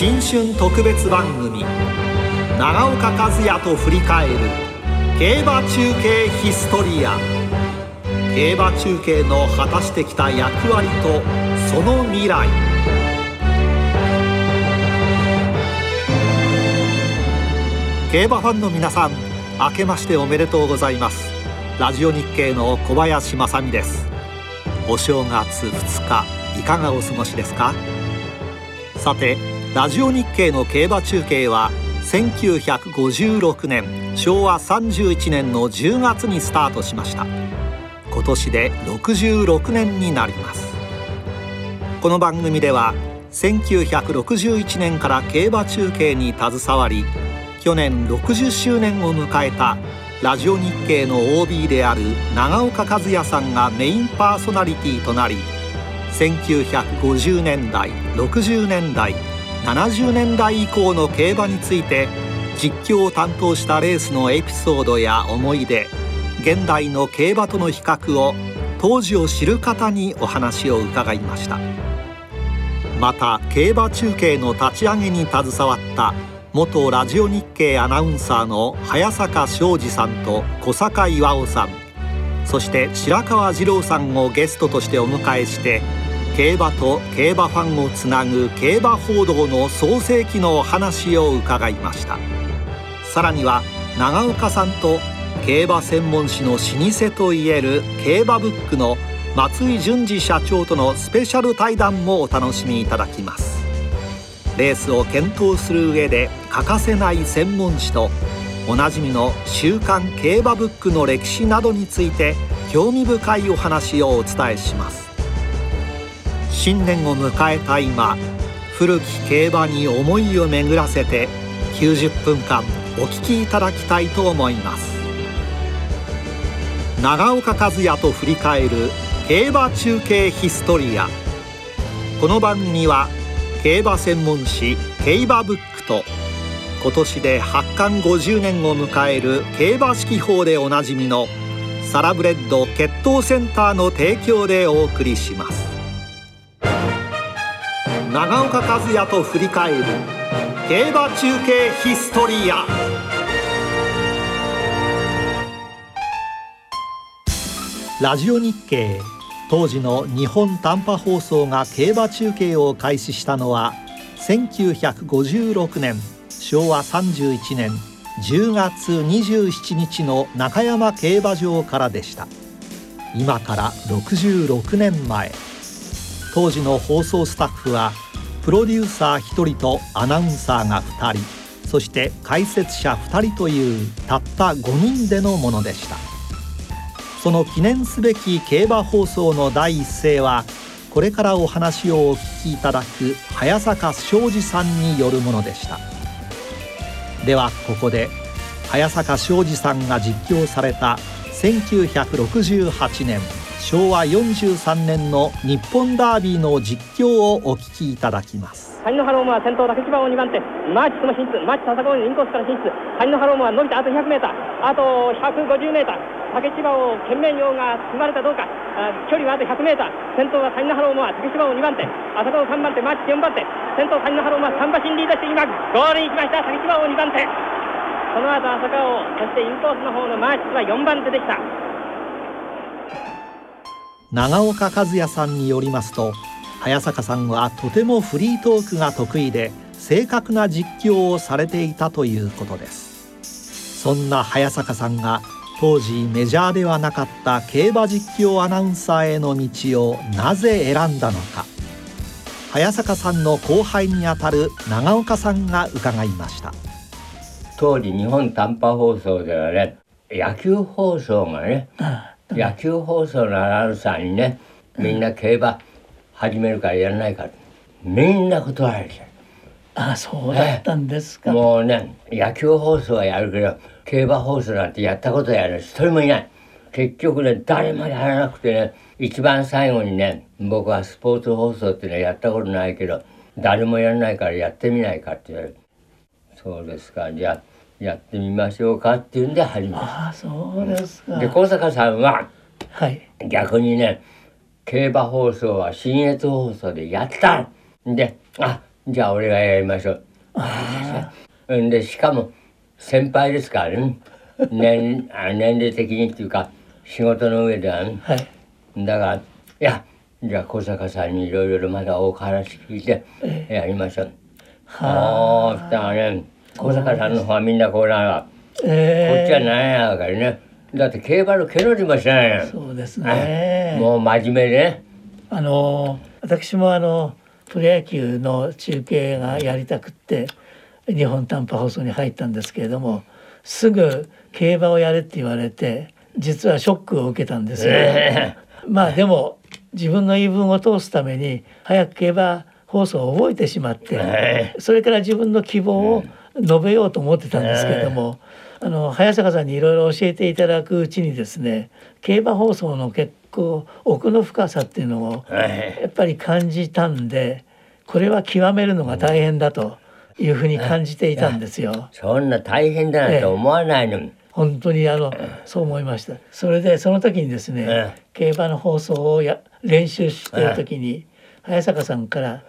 新春特別番組長岡和也と振り返る競馬中継ヒストリア。競馬中継の果たしてきた役割とその未来。競馬ファンの皆さん明けましておめでとうございます。ラジオ日経の小林正美です。お正月2日いかがお過ごしですか？さてラジオ日経の競馬中継は1956年昭和31年の10月にスタートしました。今年で66年になります。この番組では1961年から競馬中継に携わり去年60周年を迎えたラジオ日経の OB である長岡和也さんがメインパーソナリティとなり1950年代60年代70年代以降の競馬について実況を担当したレースのエピソードや思い出現代の競馬との比較を当時を知る方にお話を伺いました。また競馬中継の立ち上げに携わった元ラジオ日経アナウンサーの早坂昌司さんと小坂岩尾さんそして白川二郎さんをゲストとしてお迎えして競馬と競馬ファンをつなぐ競馬報道の創世記のお話を伺いました。さらには長岡さんと競馬専門誌の老舗といえる競馬ブックの松井淳二社長とのスペシャル対談もお楽しみいただきます。レースを検討する上で欠かせない専門誌とおなじみの「週刊競馬ブック」の歴史などについて興味深いお話をお伝えします。新年を迎えた今古き競馬に思いを巡らせて90分間お聞きいただきたいと思います。長岡和也と振り返る競馬中継ヒストリア。この番組は競馬専門誌競馬ブックと今年で発刊50年を迎える競馬式法でおなじみのサラブレッド血統センターの提供でお送りします。長岡和也と振り返る。競馬中継ヒストリア。ラジオ日経当時の日本短波放送が競馬中継を開始したのは1956年昭和31年10月27日の中山競馬場からでした。今から66年前。当時の放送スタッフはプロデューサー1人とアナウンサーが2人そして解説者2人というたった5人でのものでした。その記念すべき競馬放送の第一声はこれからお話をお聞きいただく早坂昌司さんによるものでした。ではここで早坂昌司さんが実況された1968年。昭和43年の日本ダービーの実況をお聞きいただきます。タニノハローモア先頭竹芝を2番手。マーチスの進出。マーチス戦うインコースから進出。タニノハローモア伸びてあと 100m あと 150m 竹芝を懸命に追うが詰まるかどうか。距離はあと 100m 先頭はタニノハローモアタケシバオー2番手。浅川3番手。マーチ4番手。先頭タニノハローモア3馬身リードして今ゴールに行きました。竹芝を2番手。その後アサカオーそしてインコースの方のマーチスは4番手でした。長岡一也さんによりますと早坂さんはとてもフリートークが得意で正確な実況をされていたということです。そんな早坂さんが当時メジャーではなかった競馬実況アナウンサーへの道をなぜ選んだのか。早坂さんの後輩にあたる長岡さんが伺いました。当時日本短波放送ではね野球放送がね野球放送のアナウンサーにねみんな競馬始めるからやらないかみんな断られてあそうだったんですか、もうね野球放送はやるけど競馬放送なんてやったことやる一人もいない。結局ね誰もやらなくてね一番最後にね僕はスポーツ放送っていうのはやったことないけど誰もやらないからやってみないかって言われる。そうですか。じゃあやってみましょうかっていうんで始めああそうですか。で小坂さんははい。逆にね競馬放送は信越放送でやったんであじゃあ俺がやりましょう。うん。でしかも先輩ですからね。年 あ年齢的にっていうか仕事の上ではね。はい。だからいやじゃあ小坂さんにいろいろまだお話聞いてやりましょう。あ。あそしたらね小坂さんの方はみんなこうなら、えこっちは何やからね。だって競馬の毛の字も知らないのそうですね。もう真面目で。ねあの私もあのプロ野球の中継がやりたくって日本短波放送に入ったんですけれどもすぐ競馬をやれって言われて実はショックを受けたんですよ、えまあでも自分の言い分を通すために早く競馬放送を覚えてしまって、えそれから自分の希望を述べようと思ってたんですけれども、あの早坂さんにいろいろ教えていただくうちにですね競馬放送の結構奥の深さっていうのをえやっぱり感じたんでこれは極めるのが大変だというふうに感じていたんですよ。そんな大変だなんて思わないの、本当にあのそう思いました。それでその時にですね、え競馬の放送をや練習している時に、早坂さんから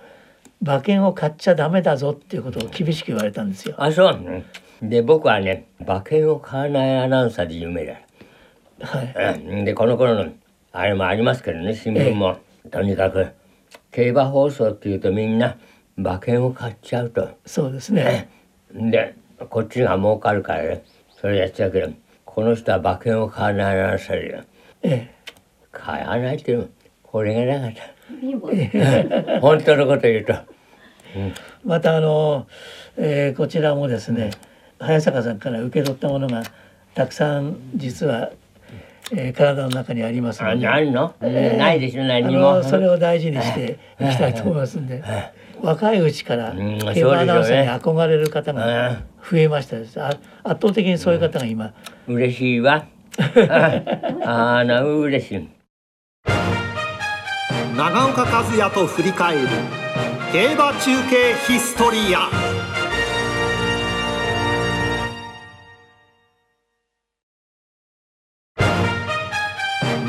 馬券を買っちゃダメだぞっていうことを厳しく言われたんですよ。あそうで僕はね馬券を買わないアナウンサーで有名だはい。うん。でこの頃のあれもありますけどね新聞も、とにかく競馬放送っていうとみんな馬券を買っちゃうと。そうですね。でこっちが儲かるからね。それやっちゃうけどこの人は馬券を買わないアナウンサーでえ買わないっていうのこれがなかった本当のこと言うと。え、またあの、えーこちらもですね、早坂さんから受け取ったものがたくさん実は、えー体の中にありますあので。ないの、ええないでしょあ何にものそれを大事にしていきたいと思います。んで若いうちからうん競馬アナウンサーに憧れる方が増えましたですあ圧倒的にそういう方が今。嬉しいわ。ああな嬉しい長岡和也と振り返る。競馬中継ヒストリア。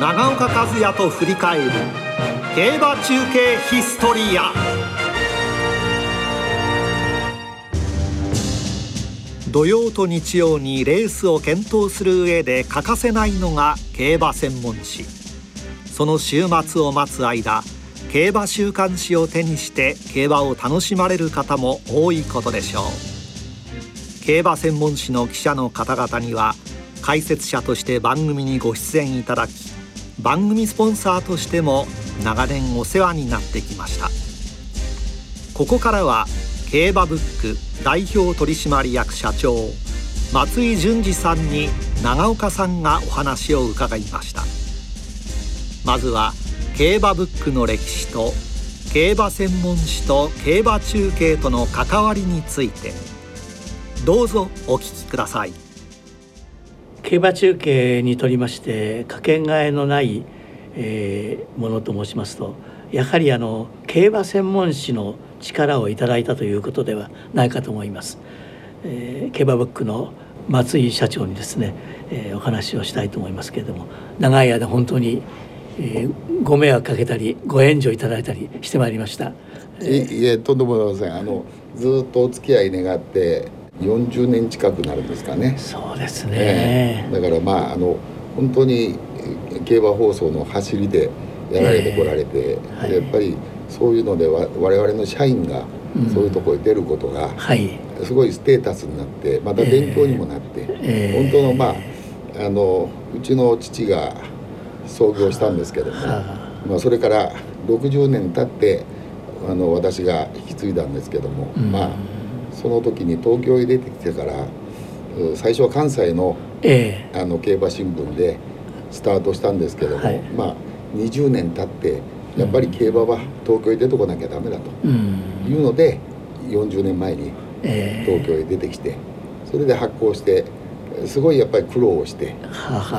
長岡和也と振り返る。競馬中継ヒストリア。土曜と日曜にレースを検討する上で欠かせないのが競馬専門誌。その週末を待つ間競馬週刊誌を手にして競馬を楽しまれる方も多いことでしょう。競馬専門誌の記者の方々には解説者として番組にご出演いただき番組スポンサーとしても長年お世話になってきました。ここからは競馬ブック代表取締役社長松井淳二さんに長岡さんがお話を伺いました。まずは競馬ブックの歴史と競馬専門誌と競馬中継との関わりについてどうぞお聞きください競馬中継にとりましてかけがえのない、えーものと申しますとやはりあの競馬専門誌の力をいただいたということではないかと思います。えー競馬ブックの松井社長にですね、えーお話をしたいと思いますけれども長い間本当に、えーご迷惑かけたりご援助いただいたりしてまいりました。いいえとんでもございません。あのずっとお付き合い願って40年近くなるんですかね、そうですえね。えだからまああの本当にえー競馬放送の走りでやられてこられて、はい。でやっぱりそういうのでわ我々の社員がうん。そういうところに出ることがはい。すごいステータスになってまた勉強にもなって、ええ。本当のまああのうちの父が創業したんですけども、はまあ、それから60年経ってあの私が引き継いだんですけども、うん。まあその時に東京へ出てきてからう最初は関西のええ。あの競馬新聞でスタートしたんですけども、はい。まあ20年経ってやっぱり競馬は東京へ出てこなきゃダメだとうん。いうので40年前にええ。東京へ出てきてそれで発行してすごいやっぱり苦労をして。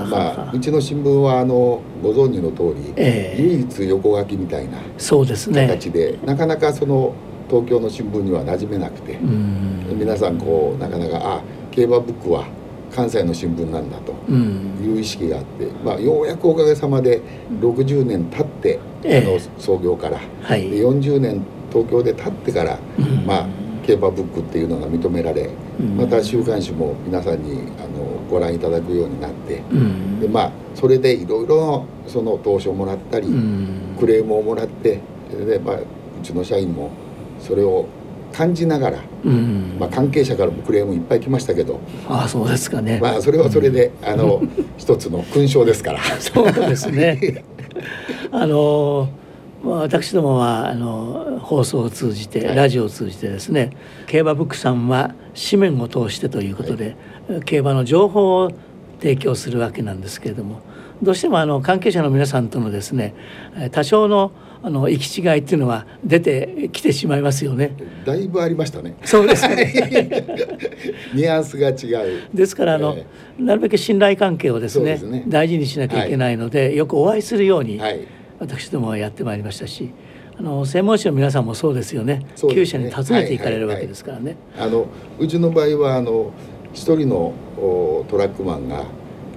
まあ、うちの新聞はあのご存知の通り、ええ唯一横書きみたいなそうですね。形で、なかなかその東京の新聞には馴染めなくて、うん。皆さんこうなかなかあ競馬ブックは関西の新聞なんだとうん。いう意識があって、まあ、ようやくおかげさまで60年経って、ええあの創業から、はい。で40年東京で立ってから、うんまあ競馬ブックっていうのが認められ、うんまた週刊誌も皆さんにあのご覧いただくようになって、うん。でまあそれでいろいろその投資をもらったり、うん。クレームをもらってで、まあ、うちの社員もそれを感じながら、うん。まあ、関係者からもクレームいっぱい来ましたけど、ああそうですかね、まあ、それはそれで、あの 一つの勲章ですから。そうですね。あのまあ私どもはあの放送を通じて、はい。ラジオを通じてですね競馬ブックさんは紙面を通してということで、競馬の情報を提供するわけなんですけれどもどうしてもあの関係者の皆さんとのですねえー多少のあの行き違いっていうのは出てきてしまいますよね。だいぶありましたね。そうですね ニュアンスが違う。ですからあの、えなるべく信頼関係をですねね大事にしなきゃいけないので、よくお会いするように、はい。私どもはやってまいりましたしあの専門誌の皆さんもそうですよね厩舎に訪ねていかれるわけですからね。あのうちの場合はあの一人のおトラックマンが、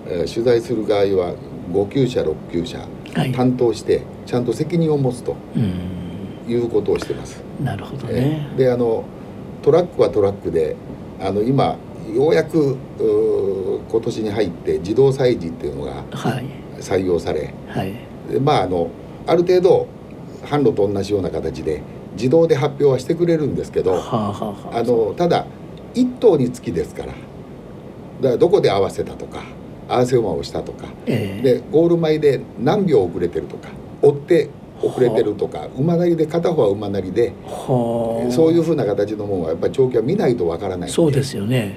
えー取材する場合は5厩舎6厩舎はい。担当してちゃんと責任を持つとうん。いうことをしてます。なるほどえねー。であのトラックはトラックであの今ようやく今年に入って自動催事っていうのがはい。採用されはい。でまああのある程度販路と同じような形で自動で発表はしてくれるんですけどはあはあはあ。あのただ1頭につきですから。だからどこで合わせたとか合わせ馬をしたとか。ええ。でゴール前で何秒遅れてるとか追って遅れてるとか馬なりで片方は馬なりで。はあ。そういうふうな形のものはやっぱり長期は見ないとわからないんそうですよね。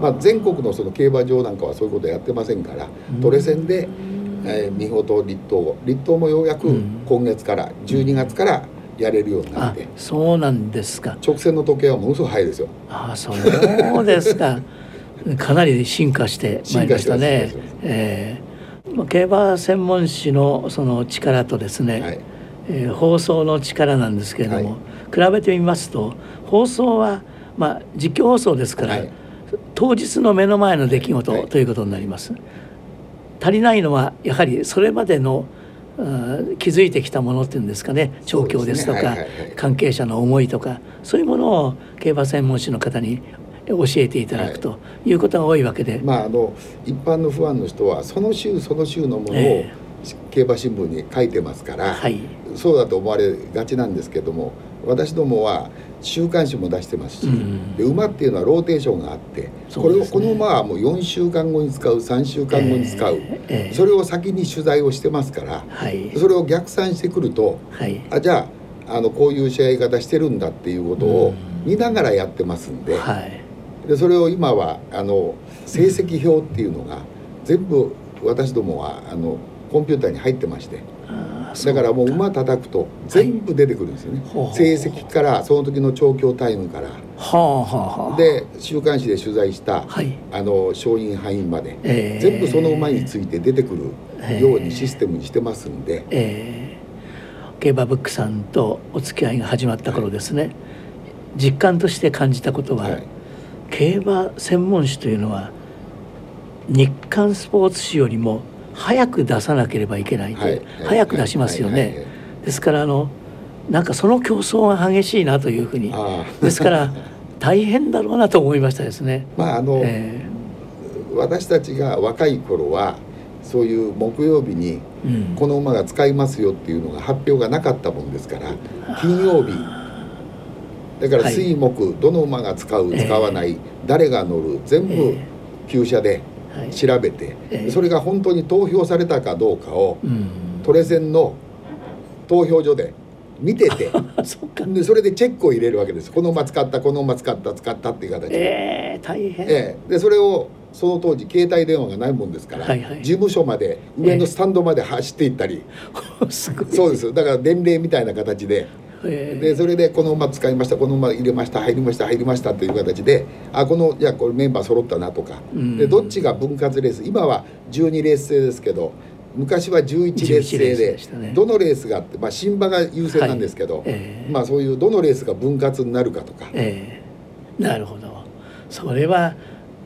まあ、全国のその競馬場なんかはそういうことやってませんからトレセンで、えー、美穂と立東立東もようやくうん。今月から12月からやれるようになっあてそうなんですか。直線の時計はものすごく速いですよ。あそうですか。かなり進化してまいりましたねし。ええまあ競馬専門誌のその力とですね、はいえー放送の力なんですけれども、比べてみますと放送はまあ実況放送ですから、はい当日の目の前の出来事はいということになります。足りないのはやはりそれまでのうん気づいてきたものっていうんですかね調教ですとか関係者の思いとかそういうものを競馬専門誌の方に教えていただくとい。うことが多いわけで、まああの一般のファンの人はその週その週のものをえ競馬新聞に書いてますから、はい。そうだと思われがちなんですけども私どもは週刊誌も出してますし、うん。で馬っていうのはローテーションがあって、ね。これをこの馬はもう4週間後に使う3週間後に使う、ええええ。それを先に取材をしてますからはい。それを逆算してくるとはい。あじゃああのこういう試合方してるんだっていうことを見ながらやってますんで,、はい。でそれを今はあの成績表っていうのが全部私どもはあのコンピューターに入ってましてあーだからもう馬叩くと全部出てくるんですよね、ほうほう成績からその時の調教タイムから。はあはあはあ。で週刊誌で取材した、はい。あの勝因敗因まで、ええ。全部その馬について出てくるようにシステムにしてますんで、えー競馬ブックさんとお付き合いが始まった頃ですね、実感として感じたことは、はい。競馬専門誌というのは日刊スポーツ紙よりも早く出さなければいけないと、はい。早く出しますよね、はい。はい。はい。ですからあのなんかその競争が激しいなというふうに。ですから大変だろうなと思いましたですね。まああの、え私たちが若い頃はそういう木曜日にこの馬が使いますよっていうのが発表がなかったもんですから金曜日。だからはい。水木どの馬が使うええ使わない、誰が乗る全部え厩舎ではい調べて、ええ。それが本当に投票されたかどうかをうん。トレセンの投票所で見てて でそれでチェックを入れるわけです。この馬使ったこの馬使った使ったっていう形で,、えー、大変、ええ。でそれをその当時携帯電話がないもんですから、はいはい。事務所まで上のスタンドまで走っていったり、すごい。そうです。だから伝令みたいな形でえー。でそれでこの馬使いましたこの馬入れました入りました入りましたという形であこのじゃあこれメンバー揃ったなとか、うん。でどっちが分割レース今は12レース制ですけど昔は11レース制11レースでどのレースがあって、まあ、新馬が優先なんですけど、はい。ええまあ、そういうどのレースが分割になるかとか、ええなるほど。それは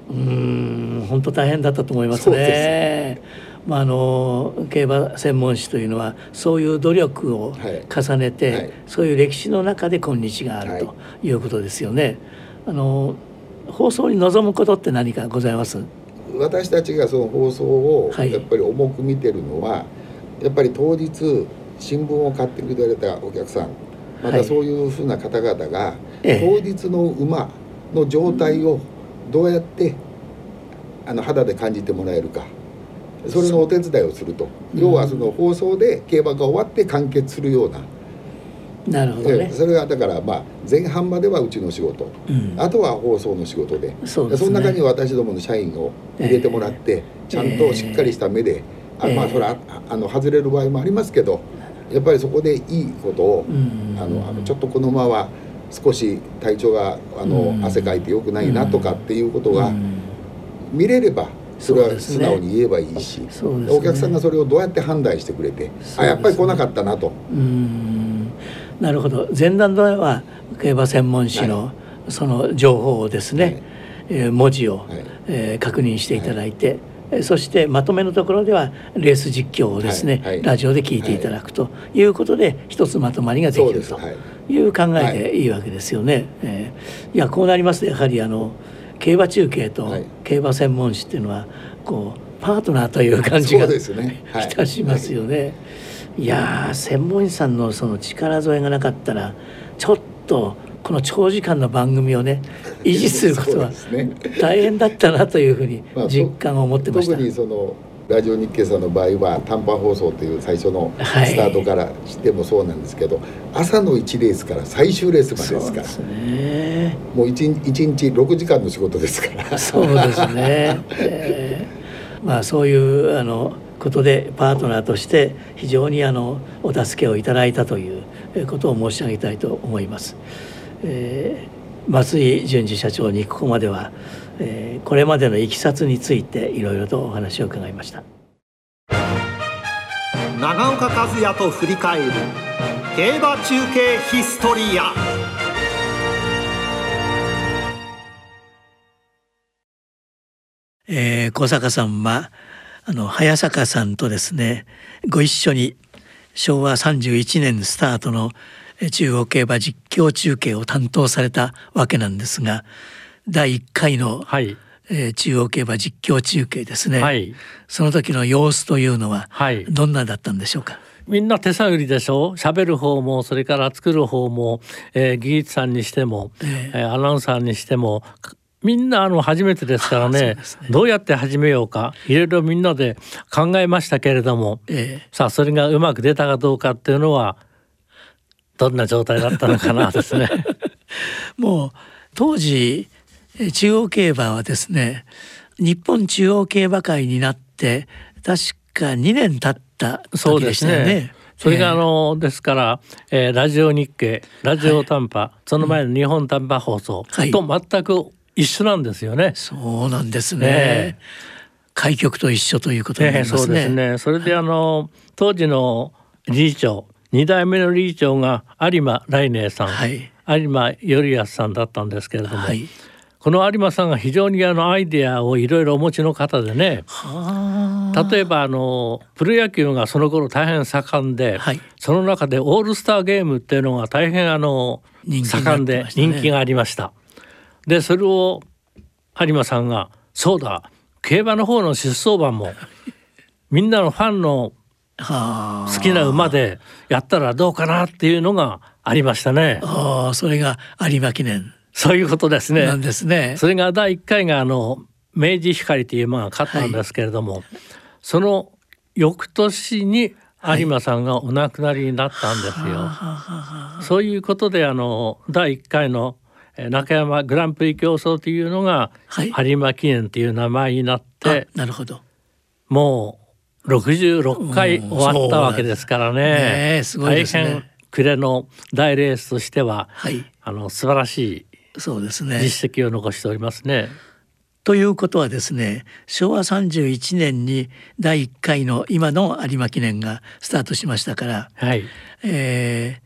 うーん本当大変だったと思いますそうでねまあ、あの競馬専門誌というのはそういう努力を重ねて、はい。はい、そういう歴史の中で今日があるとい。うことですよね。あの放送に臨むことって何かございます？私たちがその放送をやっぱり重く見てるのは、はい、やっぱり当日新聞を買ってくれたお客さんまたそういうふうな方々が、当日の馬の状態をどうやってあの肌で感じてもらえるかそれのお手伝いをすると、要はその放送で競馬が終わって完結するような。なるほど、ね、それがだからまあ前半まではうちの仕事、うん、あとは放送の仕事で。そ、ね,、の中に私どもの社員を入れてもらって、えー、ちゃんとしっかりした目で、えー、あまあそれはあの外れる場合もありますけどやっぱりそこでいいことを、うん、あのあのちょっとこの馬は少し体調があの、うん、汗かいてよくないなとかっていうことが見れればそれは素直に言えばいいし、ね、お客さんがそれをどうやって判断してくれて、ね、あやっぱり来なかったなと。なるほど。前段では競馬専門誌のその情報をですね、はい、えー、文字を、はい、えー、確認していただいて、はい、そしてまとめのところではレース実況をですね、はい、ラジオで聞いていただくとい。うことで一つまとまりができるとい。う考えでいいわけですよね。はいえー、いやこうなりますとやはりあの競馬中継と競馬専門誌っていうのはこうパートナーという感じが、ね、い。たしますよね。い。や専門医さんのその力添えがなかったらちょっとこの長時間の番組をね維持することは 大変だったなというふうに 実感を持ってました。特にそのラジオ日経さんの場合は短波放送という最初のスタートからしてもそうなんですけど、はい、朝の1レースから最終レースまでですから。そうね、もう 1, 1日6時間の仕事ですから。そうですね、えー、まあそういうあのことでパートナーとして非常にあのお助けをいただいたということを申し上げたいと思います。えー、松井淳二社長にここまでは、えー、これまでのいきさつについていろいろとお話を伺いました。長岡和也と振り返る競馬中継ヒストリアえー、小坂さんはあの早坂さんとですねご一緒に昭和31年スタートの中国競馬実況中継を担当されたわけなんですが第1回の、はい、えー、中央競馬実況中継ですね、はい、その時の様子というのはどんなだったんでしょうか、みんな手探りでしょ喋る方もそれから作る方も、えー、技術さんにしても、えー、アナウンサーにしてもみんなあの初めてですからね。ね、どうやって始めようか。いろいろみんなで考えましたけれども、ええ、さあそれがうまく出たかどうかっていうのはどんな状態だったのかなですね。もう当時中央競馬はですね日本中央競馬会になって確か2年経った時でしたよね。それがあの、ですから、えー、ラジオ日経ラジオ短波、はい、その前の日本短波放送と全く一緒なんですよね。そうなんですね。開局と一緒ということになりますね。そうですね。それであの当時の理事長二代目の理事長が有馬来寧さん、はい、有馬頼康さんだったんですけれども、はい、この有馬さんが非常にあのアイデアをいろいろお持ちの方でね。例えばあのプロ野球がその頃大変盛んで、はい、その中でオールスターゲームっていうのが大変あの盛んで人気がありました。でそれを有馬さんが「そうだ競馬の方の出走馬も みんなのファンの好きな馬でやったらどうかなっていうのがありましたね。あそれが有馬記念そういうことですね。なんですね。それが第1回があの明治光という馬が勝ったんですけれども、はい、その翌年に有馬さんがお亡くなりになったんですよ。はい、そういうことであの第1回の中山グランプリ競争というのが、有馬記念という名前になってなるほど。もう66回終わったわけですからね,、ね。大変暮れの大レースとしては、はい、あの素晴らしいそうですね実績を残しておりますね。ということはですね昭和31年に第1回の今の有馬記念がスタートしましたから、はいえ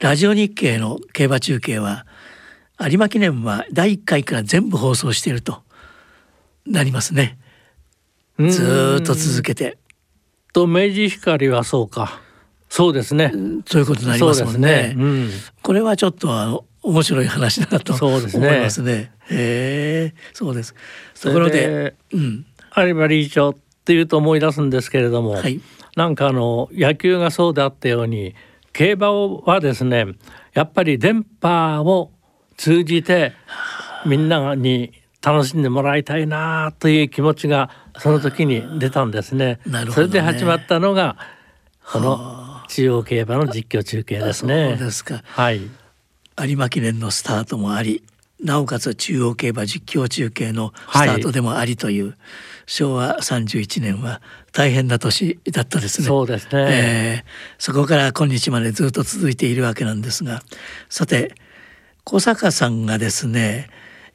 ー、ラジオ日経の競馬中継は有馬記念は第1回から全部放送しているとなりますね。ずっと続けて。と明治光はそうかそうですね。そういうことになりますもんね。ねうん、これはちょっと面白い話だと思いますね。へえそうです。ところで、うん、有馬理事長っていうと思い出すんですけれども、はい、なんかあの野球がそうであったように競馬はですねやっぱり電波を通じてみんなに楽しんでもらいたいなという気持ちがその時に出たんですね。ねそれで始まったのがこの中央競馬の実況中継ですね。そうですか。はい。有馬記念のスタートもあり、なおかつ中央競馬実況中継のスタートでもありという、はい、昭和31年は大変な年だったですね。そうですね、えー、そこから今日までずっと続いているわけなんですがさて小坂さんがですね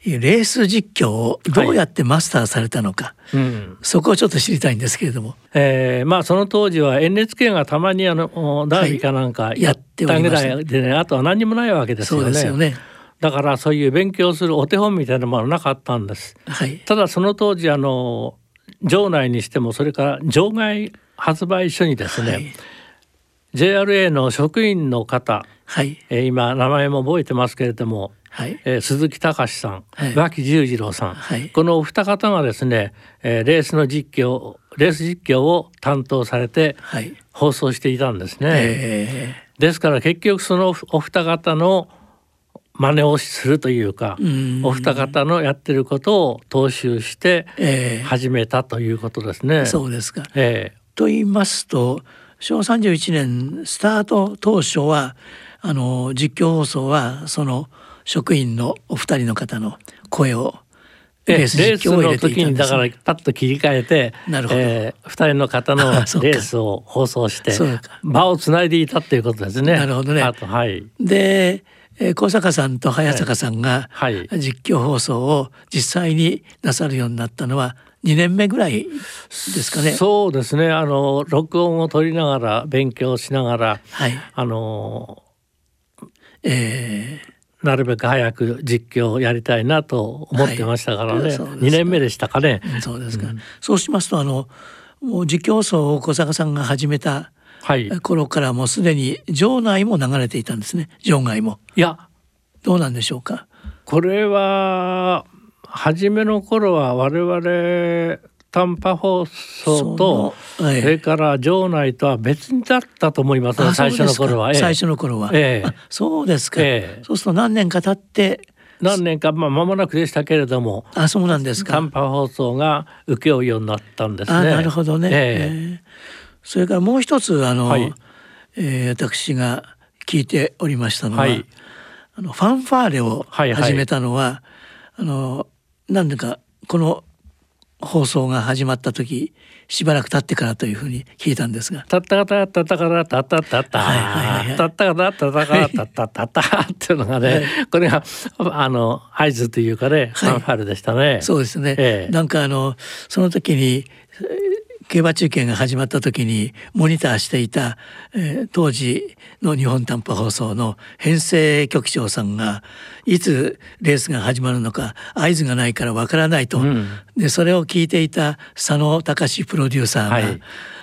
レース実況をどうやってマスターされたのか、はい。うん、そこをちょっと知りたいんですけれども。えー、まあその当時は NHK がたまにあのダービーかなんかやった。ぐらいでね、はい、あとは何にもないわけですよね。そうですよね。だからそういう勉強するお手本みたいなものはなかったんです。はい、ただその当時あの場内にしてもそれから場外発売所にですね、はい、JRA の職員の方、はい、えー、今名前も覚えてますけれども、はい。えー、鈴木隆さん、はい、脇十次郎さん、はい、このお二方がですね、えー、レースの実況レース実況を担当されて放送していたんですね。えー、ですから結局そのお二方の真似をするというか、お二方のやってることを踏襲して始めたということですね。えー、そうですか、えー、と言いますと昭和31年スタート当初はあの実況放送はその職員のお二人の方の声をレース実況を入れていたんです、ね、だからパッと切り替えてなるほど、えー、2人の方の レースを放送して場をつないでいたっていうことですね。なるほどね。あとはい。でえー、小坂さんと早坂さんが実況放送を実際になさるようになったのは2年目ぐらいですかね。そうですね。あの録音を取りながら勉強しながら、はい、あの、えー、なるべく早く実況をやりたいなと思ってましたからね。はい、2年目でしたかね。そうですか。うん、そうしますとあのもう実況放送を小坂さんが始めたはい、頃からもうすでに場内も流れていたんですね場外も。いやどうなんでしょうか？これは初めの頃は我々短波放送とそ,、れから場内とは別にだったと思います、最初の頃は、最初の頃は、ええ、そうですか、ええ、そうすると何年か経って何年かまあ間もなくでしたけれどもあそうなんですか。短波放送が請け負うようになったんですね。なるほどね、ええ。それからもう一つあの、はい、えー、私が聞いておりましたのは、はい、あのファンファーレを始めたのは、はいはい、あのなんでかこの放送が始まった時しばらく経ってからというふうに聞いたんですが。たったたったたからたったたったたったたったたからたったたったっていうのがね、これがあの合図というかね、ファンファーレでしたね。そうですね。ええ、なんかあのその時に競馬中継が始まった時にモニターしていた、えー、当時の日本短波放送の編成局長さんがいつレースが始まるのか合図がないからわからないと、うん、でそれを聞いていた佐野隆プロデューサーが、はい、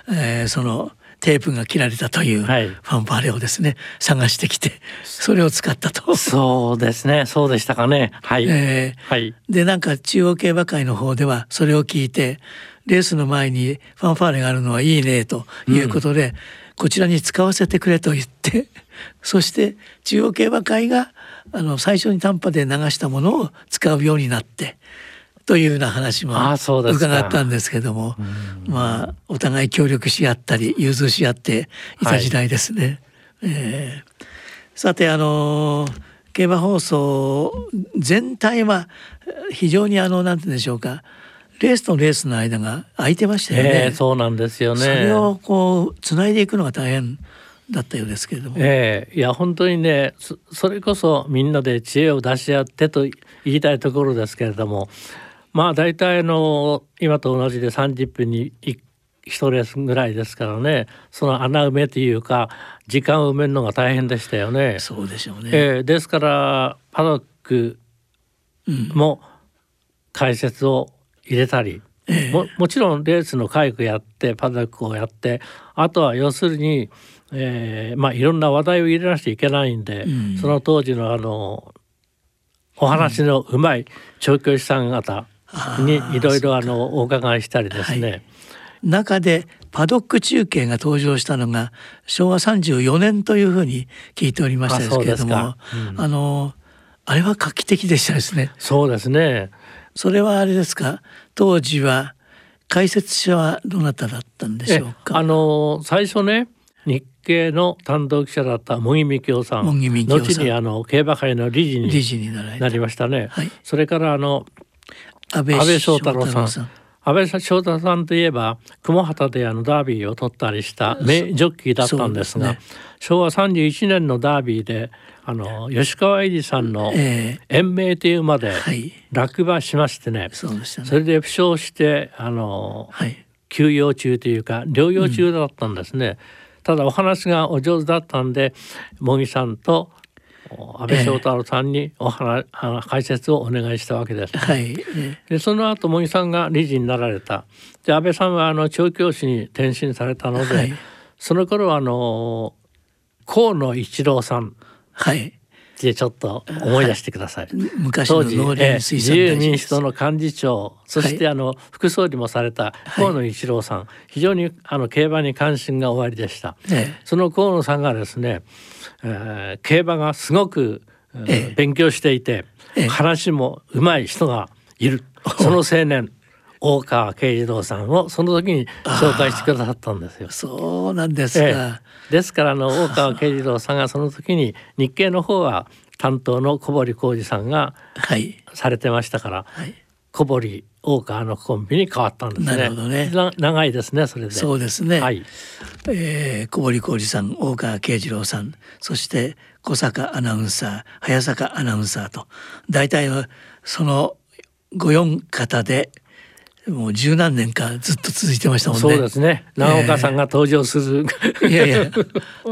えー、そのテープが切られたというファンファーレをですね、はい、探してきてそれを使ったと。そうですね。そうでしたかね。はい、えー、はい、でなんか中央競馬会の方ではそれを聞いてレースの前にファンファーレがあるのはいいねということで、うん、こちらに使わせてくれと言って そして中央競馬会があの最初に短波で流したものを使うようになってというような話も伺ったんですけどもまあお互い協力し合ったり融通し合っていた時代ですね。はい、えー、さてあの競馬放送全体は非常にあの何て言うんでしょうかレースとレースの間が空いてましたよね。えー、そうなんですよね。それをこうつないでいくのが大変だったようですけれども。ええー、いや本当にねそれこそみんなで知恵を出し合ってと言いたいところですけれどもまあ大体の今と同じで30分に1レースぐらいですからねその穴埋めというか時間を埋めるのが大変でしたよね。そうでしょうね、えー、ですからパドックも解説を入れたり。えー、ももちろんレースの回復やってパドックをやってあとは要するに、えー、まあいろんな話題を入れなきゃいけないんで、うん、その当時のあのお話のうまい調教師さん方にいろいろあのお伺いしたりですね、はい、中でパドック中継が登場したのが昭和34年というふうに聞いておりましたですけれどもあうん、あのあれは画期的でしたですね。そうですねそれはあれですか？当時は解説者はどなただったんでしょうか？あの最初ね日経の担当記者だった茂木幹夫さん。後にあの競馬会の理事に理事になりましたね、はい、それからあの安倍翔太郎さん。安倍翔太さんといえば雲畑であのダービーを取ったりした名ジョッキーだったんですが、ね、昭和31年のダービーであの吉川英治さんの延命という馬で落馬しましてね。えーはい、それで負傷してあの、はい、休養中というか療養中だったんですね。うん、ただお話がお上手だったんで茂木さんと安倍翔太郎さんにお話、えー、解説をお願いしたわけです。はい、でその後茂木さんが理事になられた。で安倍さんはあの調教師に転身されたので、はい、その頃はあの河野一郎さん、はい、でちょっと思い出してください。はい、昔の農林水産自由民主党の幹事長そしてあの副総理もされた河野一郎さん、非常にあの競馬に関心がおありでした。その河野さんがですねえー、競馬がすごく、えー、勉強していて、えー、話も上手い人がいる。その青年大川慶次郎さんをその時に紹介してくださったんですよ。そうなんですか、えー、ですからあの大川慶次郎さんがその時に日経の方は担当の小堀浩二さんがされてましたから、はい、小堀大川のコンビに変わったんですね。なるほどね。長いですねそれで。そうですね。はい。えー、小堀浩二さん、大川慶次郎さん、そして小坂アナウンサー、早坂アナウンサーと大体はその五四方でもう十何年かずっと続いてましたもんね。そうですね。長岡さんが登場する、えー、いやいや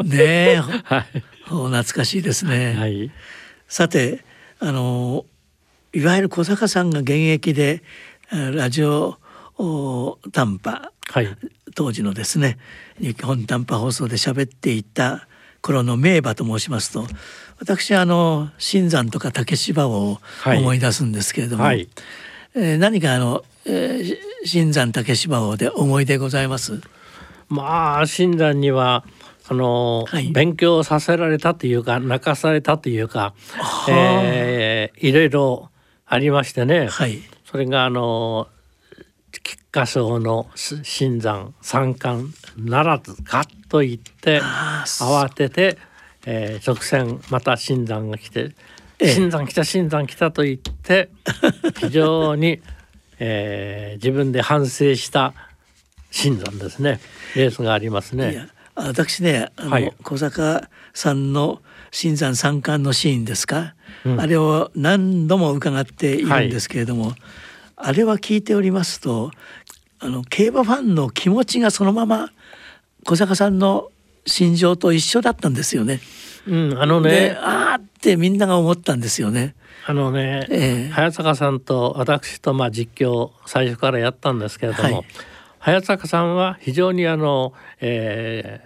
ねえ、はい、懐かしいですね。はい。さてあのいわゆる小坂さんが現役でラジオ短波、はい、当時のですね日本短波放送で喋っていた頃の名馬と申しますと私あの新山とか竹芝を思い出すんですけれども、はいはい、えー、何かあの、えー、新山竹芝王で思い出ございます？まあ新山にはあの、はい、勉強させられたというか泣かされたというか、えー、いろいろありましてね、はい、それがあの菊花賞の新山三冠ならずかと言って慌てて、えー、直線また新山が来て「新山来た新山来た」と言って 非常に、えー、自分で反省した新山ですね。レースがありますね。私ねあの、はい、小坂さんの新山三冠のシーンですか、うん、あれを何度も伺っているんですけれども、はい、あれは聞いておりますとあの競馬ファンの気持ちがそのまま小坂さんの心情と一緒だったんですよね。うん、あのね。ああってみんなが思ったんですよね。あのね、えー、早坂さんと私とまあ実況最初からやったんですけれども、はい、早坂さんは非常にあの、え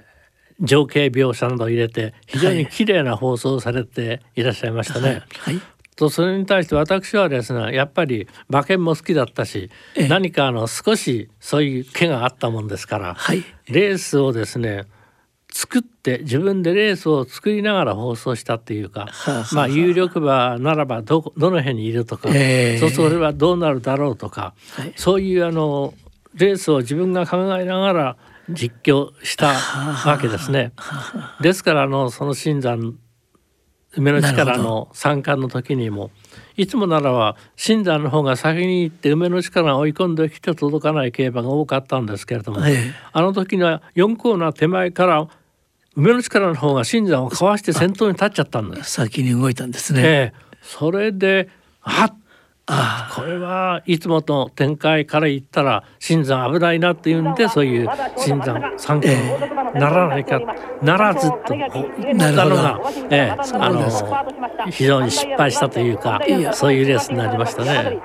ー、情景描写などを入れて非常に綺麗な放送をされていらっしゃいましたね。はい。はい。とそれに対して私はですねやっぱり馬券も好きだったし、何かあの少しそういう気があったもんですから、はい、レースをですね作って自分でレースを作りながら放送したっていうか、はあ、まあ有力馬ならばどどの辺にいるとか、えー、そうそれはどうなるだろうとか、はい、そういうあのレースを自分が考えながら実況したわけですね。ですからあのその新山梅の力の参加の時にもいつもならば新山の方が先に行って梅の力を追い込んできて届かない競馬が多かったんですけれども、はい、あの時には4コーナー手前から梅の力の方が新山をかわして先頭に立っちゃったんです。先に動いたんですね。えー、それであっあこれはいつもの展開から言ったら新山危ないなっていうんでそういう新山参加ならないか、ならずと言ったのが、ええ、あの非常に失敗したというかそういうレースになりましたね。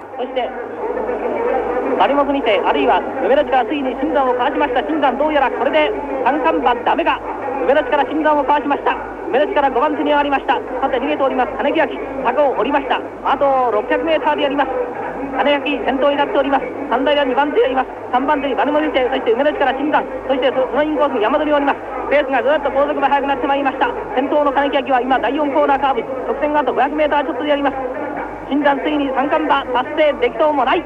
張本にてあるいは梅の力ついに新山をかわしました新山どうやらこれで三冠馬ダメが梅の力新山をかわしました。梅の力5番手に上がりました。さて逃げております。金木焼坂を降りました。あと 600m でやります。金焼先頭になっております。三台は2番手やります。3番手にバルモリテそして梅の力新山そしてそのインコースに山取りおります。ペースがずっと後続が速くなってまいりました。先頭の金木焼は今第4コーナーカーブ。直線があと 500m ちょっとでやります。新山ついに三冠馬達成。できそうもない。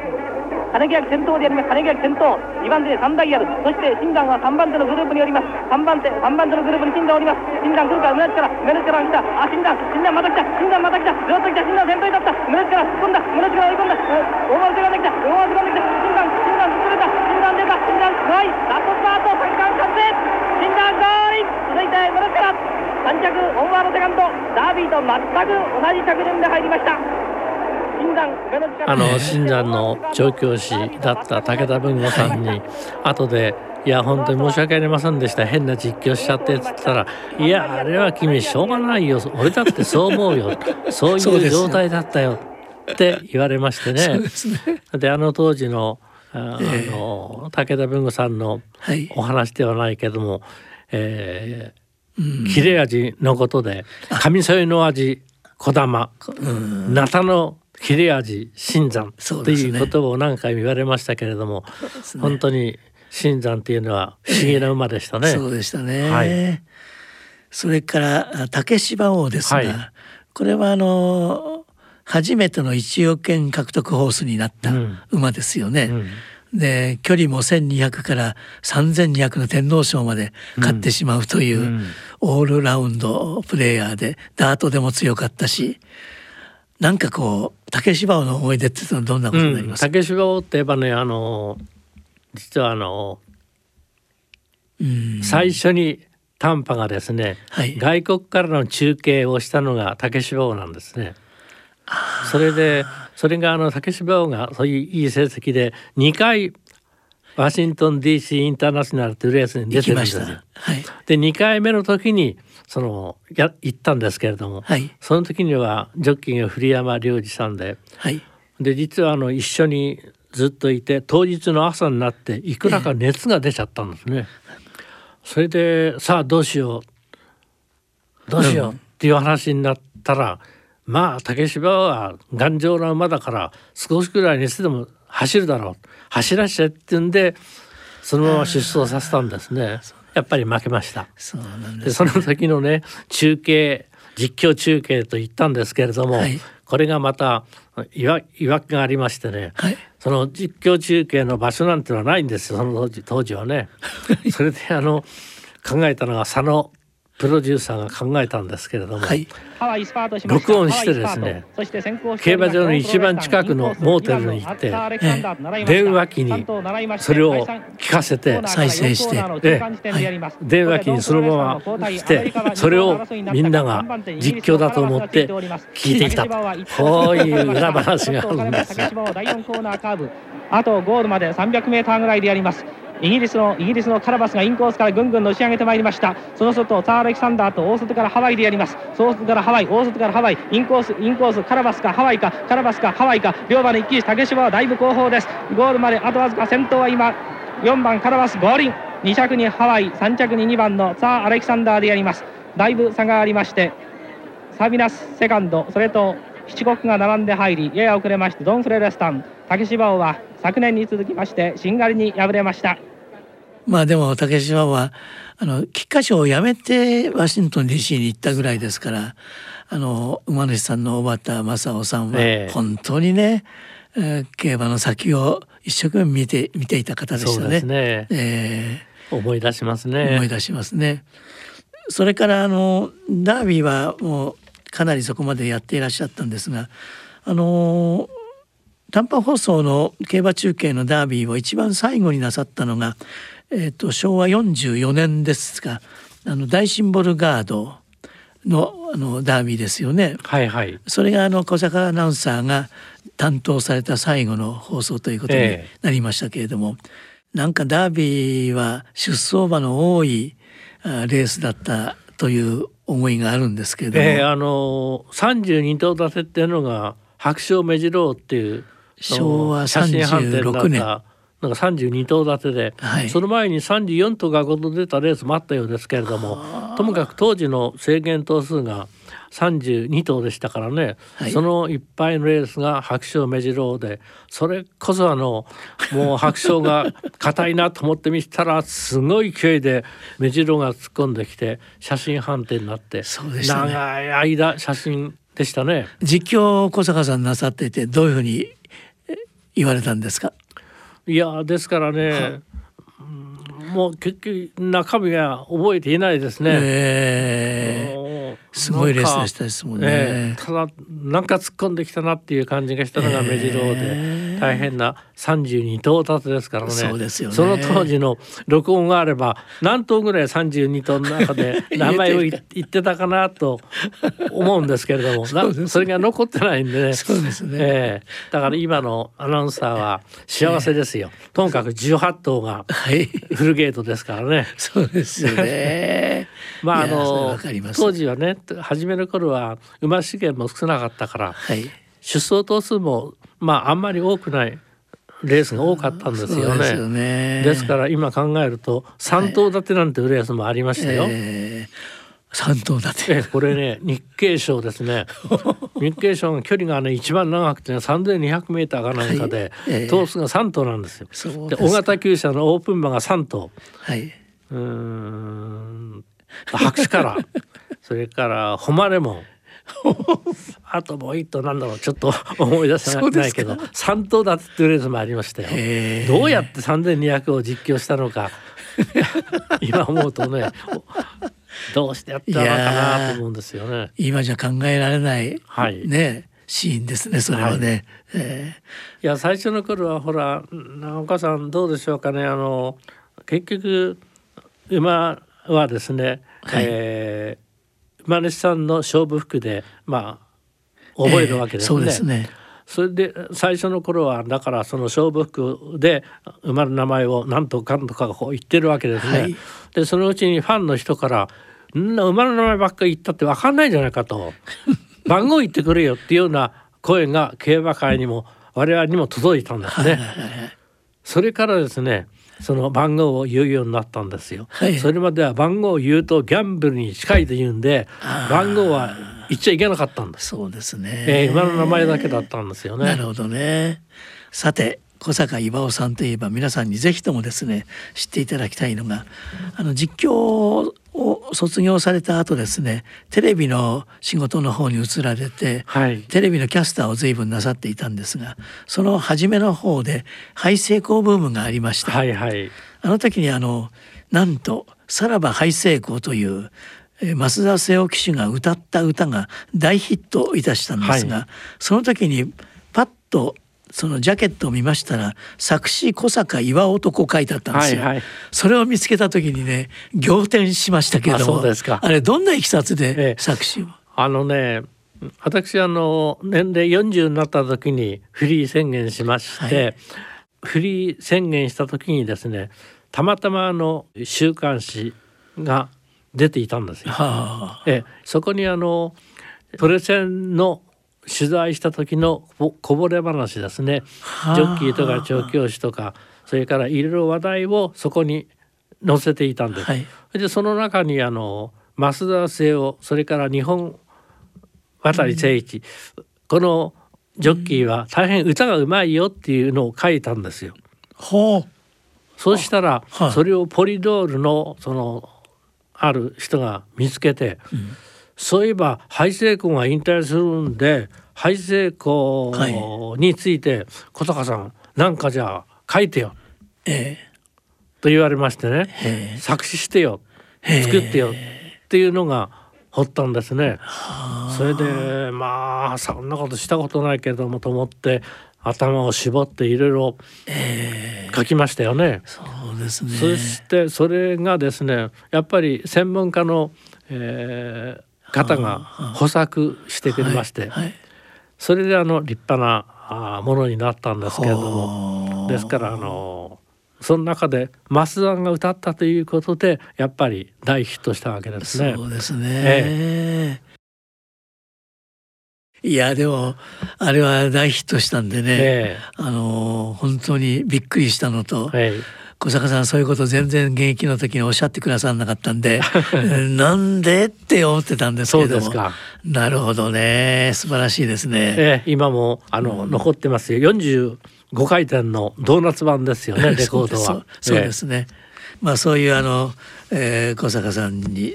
金木焼先頭でやります。金木焼先頭2番手で3台ある。そして新山は3番手のグループにおります。3番手3番手のグループに新山おります。新山来るから胸力胸力が来た。あ新山新山また来た。新山また来た。ずっと来た。新山先頭に立った。胸力突っ込んだ。胸力追い込んだ。大丸手ができた。大丸手ができた。新山新山作れた。新山出た。新山ないラストスパート。三冠達成。新山ゴール続いて胸力3着オンワードセカンド。ダービーと全く同じ着順で入りました。あの新山の調教師だった武田文吾さんに後で「いや本当に申し訳ありませんでした。変な実況しちゃって」っつったら「いやあれは君しょうがないよ。俺だってそう思うよ。そういう状態だったよ」って言われましてね。で、ね、あの当時のあの、武田文吾さんのお話ではないけども、はい、えー、切れ味のことで上添の味小玉、なたの切れ味新山っていう言葉を何回も言われましたけれども、ね、本当に新山っていうのは不思議な馬でしたね。えー、そうでしたね、はい、それから竹芝王ですが、はい、これはあの初めての1億円獲得ホースになった馬ですよね。うん。うん、で距離も1,200から3,200の天皇賞まで勝ってしまうという、うん、オールラウンドプレーヤーでダートでも強かったしなんかこう竹芝王の思い出ってどんなことになります？か、うん、竹芝王って言えばねあの実はあの、うん、最初に短波がですね、はい、外国からの中継をしたのが竹芝王なんですね。それでそれがあの竹芝王がそういういい成績で2回ワシントン DC インターナショナルというレースに出てるんですよ。はい、で2回目の時にそのや行ったんですけれども、はい、その時にはジョッキーが栗山良二さんで、はい、で実はあの一緒にずっといて当日の朝になっていくらか熱が出ちゃったんですね。えそれでさあどうしよう。どうしよう。っていう話になったら、うん、まあ竹芝は頑丈な馬だから少しぐらい熱でも走るだろう。走らしちゃってんでそのまま出走させたんですね。やっぱり負けました。そで、ね、その時のね中継実況中継と言ったんですけれども、はい、これがまたいわいわくがありましてね、はい、その実況中継の場所なんてのはないんですよその当時当時はね。それであの考えたのが佐野プロデューサーが考えたんですけれども、はい、録音してですね競馬場の一番近くのモーテルに行って、電話機にそれを聞かせて再生して、電話機にそのまましてそれをみんなが実況だと思って聞いてきた。こういう裏話があるんですよ。あとゴールまで 300m ぐらいでやります。イギリスのイギリスのカラバスがインコースからぐんぐんのし上げてまいりました。その外ザー・アレキサンダーと大外からハワイでやります。大外からハワイ大外からハワイ。インコースインコースカラバスかハワイか。カラバスかハワイか。両馬の一騎竹芝はだいぶ後方です。ゴールまであとわずか先頭は今4番カラバス合輪。2着にハワイ。3着に2番のザー・アレキサンダーでやります。だいぶ差がありましてサビナスセカンド。それと七国が並んで入りやや遅れましてドンフレレスタン。竹芝王は昨年に続きましてしんがりに敗れました。まあでも竹島はあの菊花賞を辞めてワシントン DC に行ったぐらいですからあの馬主さんの小畑正夫さんは本当にね、えー、競馬の先を一生懸命見て見ていた方でしたね。ねえー、思い出しますね。思い出しますね。それからあのダービーはもうかなりそこまでやっていらっしゃったんですがあの短波放送の競馬中継のダービーを一番最後になさったのがえーと、昭和44年ですがあの大シンボルガードのあのダービーですよね。はいはい、それがあの小坂アナウンサーが担当された最後の放送ということになりましたけれども、えー、なんかダービーは出走馬の多いレースだったという思いがあるんですけれども、えー、あの32頭立てっていうのが白鳥目白っていう昭和36年なんか32頭立てで、はい、その前に34頭がごと出たレースもあったようですけれどもともかく当時の制限頭数が32頭でしたからね、はい、そのいっぱいのレースが白鳥目白でそれこそあのもう白鳥が硬いなと思って見たらすごい勢いで目白が突っ込んできて写真判定になって、ね、長い間写真でしたね。実況小坂さんなさっていてどういうふうに言われたんですか？いやですからね、もう結局中身は覚えていないですね。えー、すごいレースでしたですもんね。えー、ただなんか突っ込んできたなっていう感じがしたのが目白で、大変な32頭立てですからね。そうですよね。その当時の録音があれば何頭ぐらい32頭の中で 名前を言ってたかなと思うんですけれども、そそれが残ってないんでね。そうですね。えー、だから今のアナウンサーは幸せですよ。ともかく18頭がフルゲートですからね。そうですよね。まああの当時はね初めの頃は馬資源も少なかったから、はい、出走頭数もまああんまり多くないレースが多かったんですよね。ですねですから今考えると3頭立てなんていうレースもありましたよ。はいえー三頭立て。これね日経賞ですね。日経賞の距離がね一番長くて、ね、3,200メーターかなんかで、はいえー、頭数が3頭なんですよ。で大型厩舎のオープン馬が3頭。はい。うん白紙からそれから誉れも あともう一頭なんだろうちょっと思い出せないけど3頭立てっていうレースもありましたよ。どうやって3,200を実況したのか 今思うとねどうしてやったのかなと思うんですよね。今じゃ考えられない、はい、ねシーンですねそれはね。はいえー、いや最初の頃はほらお母さんどうでしょうかねあの結局馬はですね、はい、えー、馬主さんの勝負服でまあ覚えるわけですね。えー、そうですねそれで最初の頃はだからその勝負服で馬の名前を何とかとかこう言ってるわけですね。はい、でそのうちにファンの人から「んな馬の名前ばっかり言ったって分かんないんじゃないか」と「番号言ってくれよ」っていうような声が競馬界にも我々にも届いたんですね。それからですねその番号を言うようになったんですよ。はい、それまでは番号を言うとギャンブルに近いというんで番号は言っちゃいけなかったんです。そうですね。えー、馬の名前だけだったんですよね。なるほどね。さて小坂岩尾さんといえば皆さんにぜひともですね知っていただきたいのがあの実況を卒業された後ですねテレビの仕事の方に移られて、はい、テレビのキャスターを随分なさっていたんですがその初めの方で廃成功ブームがありました。はいはい、あの時にあのなんと「さらば廃成功」という増田瀬尾騎手が歌った歌が大ヒットいたしたんですが、はい、その時にパッとそのジャケットを見ましたら作詞小坂岩男書いてあったんですよ、はいはい、それを見つけた時にね仰天しましたけどそうですか。あれどんないきさつで作詞を、ええ、あのね私あの年齢40になった時にフリー宣言しまして、はい、フリー宣言した時にですねたまたまあの週刊誌が出ていたんですよ。はあ、え。そこにあのプレゼンの取材した時のこぼれ話ですね。ジョッキーとか調教師とかそれからいろいろ話題をそこに載せていたんです。はい、でその中にあの増田聖夫それから日本渡誠一、うん、このジョッキーは大変歌がうまいよっていうのを書いたんですよ。ほう。そうしたら、それをポリドールのそのある人が見つけて、うんそういえば廃成功が引退するんで廃成功について小高さんなんかじゃあ書いてよ、えー、と言われましてね、え。ー、作詞してよ。作ってよ。っていうのが掘ったんですね。それでまあそんなことしたことないけどもと思って頭を絞っていろいろ書きましたよね。そうですね。そしてそれがですねやっぱり専門家の、えー、方が補作してくれまして、それであの立派なものになったんですけれども。ですからあのその中で増田が歌ったということでやっぱり大ヒットしたわけですね。そうですね、ええ。いやでもあれは大ヒットしたんでね、えー、あの本当にびっくりしたのと、はい、小坂さんそういうこと全然現役の時におっしゃってくださらなかったんで なんでって思ってたんですけども。なるほどね。素晴らしいですね、えー、今もあの、うん、残ってますよ。45回転のドーナツ版ですよね レコードは。そうです。ね、えー、まあそういうあの、えー、小坂さんに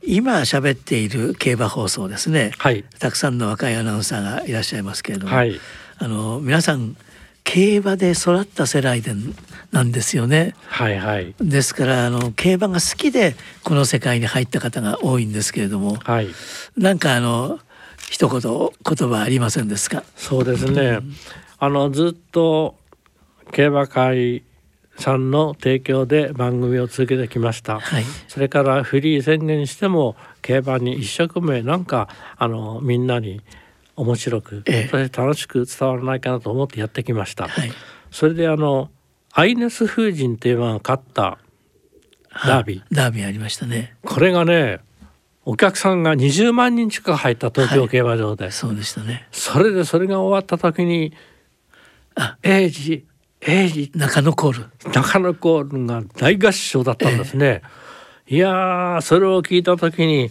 今喋っている競馬放送ですね、はい、たくさんの若いアナウンサーがいらっしゃいますけれども、はい、あの皆さん競馬で育った世代でなんですよね。はいはい、ですからあの競馬が好きでこの世界に入った方が多いんですけれども、はい、なんかあの一言言葉ありませんですか？そうですね。うん、あのずっと競馬会さんの提供で番組を続けてきました、はい、それからフリー宣言しても競馬に一生懸命なんかあのみんなに面白く、ええ、そして楽しく伝わらないかなと思ってやってきました、はい、それであのアイネス風神というのが勝ったダービー。ダービーありましたね。これがねお客さんが20万人近く入った東京競馬場で、はい、そうでしたね。それでそれが終わった時にあ。英治えー、中野コール。中野コールが大合唱だったんですね、えー、いやそれを聞いた時に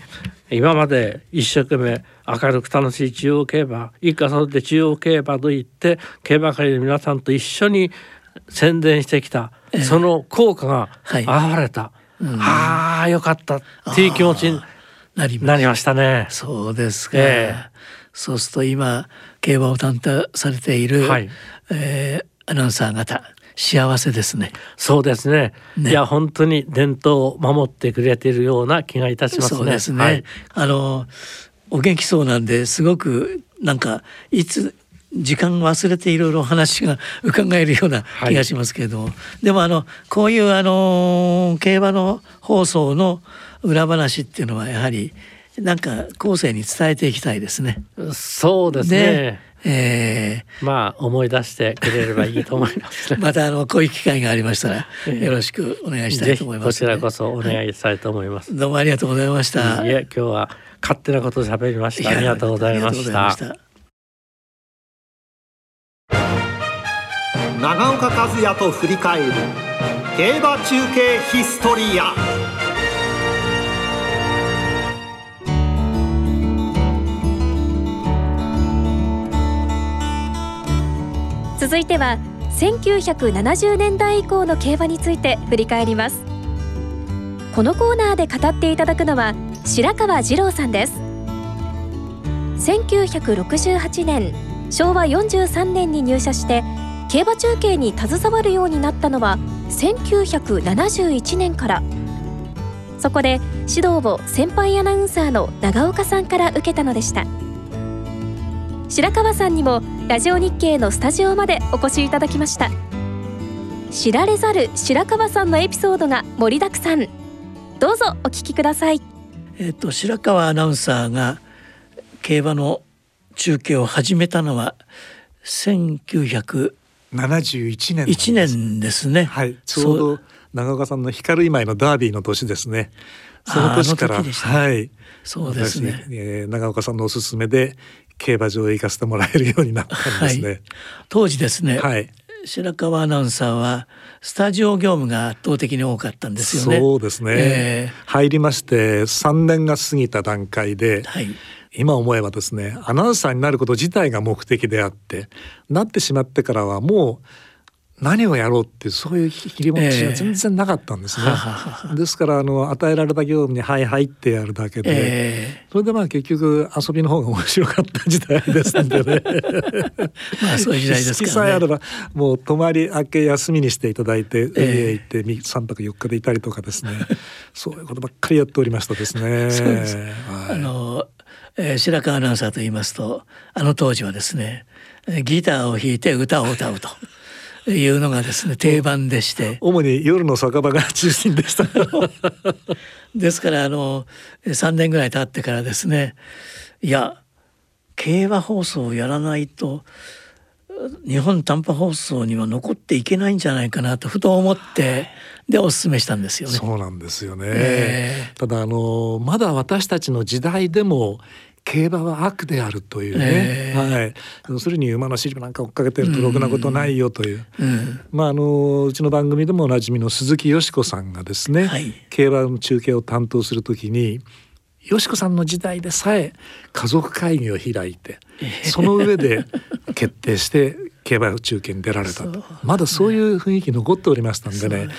今まで一生懸命明るく楽しい中央競馬一家それで中央競馬と言って競馬界の皆さんと一緒に宣伝してきた、えー、その効果が現れた、はいうん、ああよかった。っていう気持ちになりましたね。そうですか、えー、そうすると今競馬を担当されている、はい。えー、アナウンサー方幸せですね。そうですね。ね。いや本当に伝統を守ってくれているような気がいたしますね。そうですね。はい、あのお元気そうなんですごくなんかいつ時間忘れていろいろ話が伺えるような気がしますけれども、はい、でもあのこういうあの競馬の放送の裏話っていうのはやはりなんか後世に伝えていきたいですね。そうですね。えー、まあ思い出してくれればいいと思います、ね、またあのこういう機会がありましたらよろしくお願いしたいと思います、ね、こちらこそお願いしたいと思います、はい、どうもありがとうございました。いえ今日は勝手なこと喋りました。ありがとうございました。長岡和也と振り返る。競馬中継ヒストリア。続いては1970年代以降の競馬について振り返りますこのコーナーで語っていただくのは白川二郎さんです。1968年昭和43年に入社して競馬中継に携わるようになったのは1971年から。そこで指導を先輩アナウンサーの長岡さんから受けたのでした。白川さんにもラジオ日経のスタジオまでお越しいただきました。知られざる白川さんのエピソードが盛りだくさん。どうぞお聞きください。えっ、と白川アナウンサーが競馬の中継を始めたのは1971年1年です。ね。はい。ちょうど長岡さんの光今井のダービーの年ですね。その年から、ね、はい。そうですね、えー、長岡さんのおすすめで競馬場へ行かせてもらえるようになったんですね。はい、当時ですね、はい、白川アナウンサーはスタジオ業務が圧倒的に多かったんですよね。そうですね。えー、入りまして3年が過ぎた段階で、はい、今思えばですねアナウンサーになること自体が目的であってなってしまってからはもう何をやろうってそういう切り持ちは全然なかったんですね。えー、ですからあの与えられた業務に「はいはい」ってやるだけで、えー、それでまあ結局遊びの方が面白かった時代ですんでね。まあそういう時代ですから、ね、さえあればもう泊まり明け休みにしていただいて、えー、行って3泊4日でいたりとかですね そういうことばっかりやっておりましたですね。そうです、はい、あの、えー、白川アナウンサーと言いますとあの当時はですねギターを弾いて歌を歌うと。いうのがですね定番でして。主に夜の酒場が中心でした。ですからあの3年ぐらい経ってからですねいや競馬放送をやらないと日本短波放送には残っていけないんじゃないかなとふと思ってでお勧めしたんですよね。そうなんですよね、えー、ただあのまだ私たちの時代でも競馬は悪であるというね、えー、はい、要するに馬の尻なんか追っかけてるとろくなことないよという、うん、まああのうちの番組でもおなじみの鈴木よし子さんがですね、はい、競馬の中継を担当するときによしこさんの時代でさえ家族会議を開いてその上で決定して競馬中継に出られたとまだそういう雰囲気残っておりましたんでね、ね、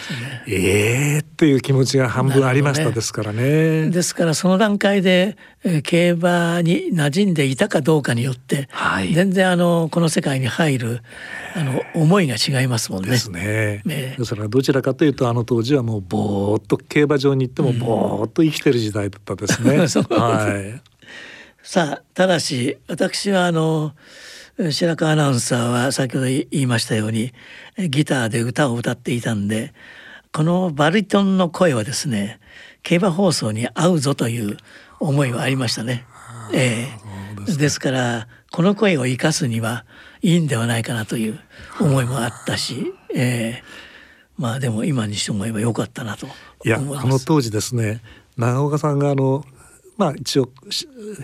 ええー、っていう気持ちが半分ありましたですからね。ねですからその段階で、えー、競馬に馴染んでいたかどうかによって、はい、全然あのこの世界に入るあの思いが違いますもんね。ですね。ねですからどちらかというとあの当時はもうぼーっと競馬場に行ってもぼーっと生きてる時代だったですね。はい。さあただし私はあの白川アナウンサーは先ほど言いましたようにギターで歌を歌っていたんでこのバリトンの声はですね競馬放送に合うぞという思いはありましたね。えー、ですからこの声を生かすにはいいんではないかなという思いもあったし、えー、まあでも今にして思えばよかったなといやあの当時ですね長岡さんがあのまあ一応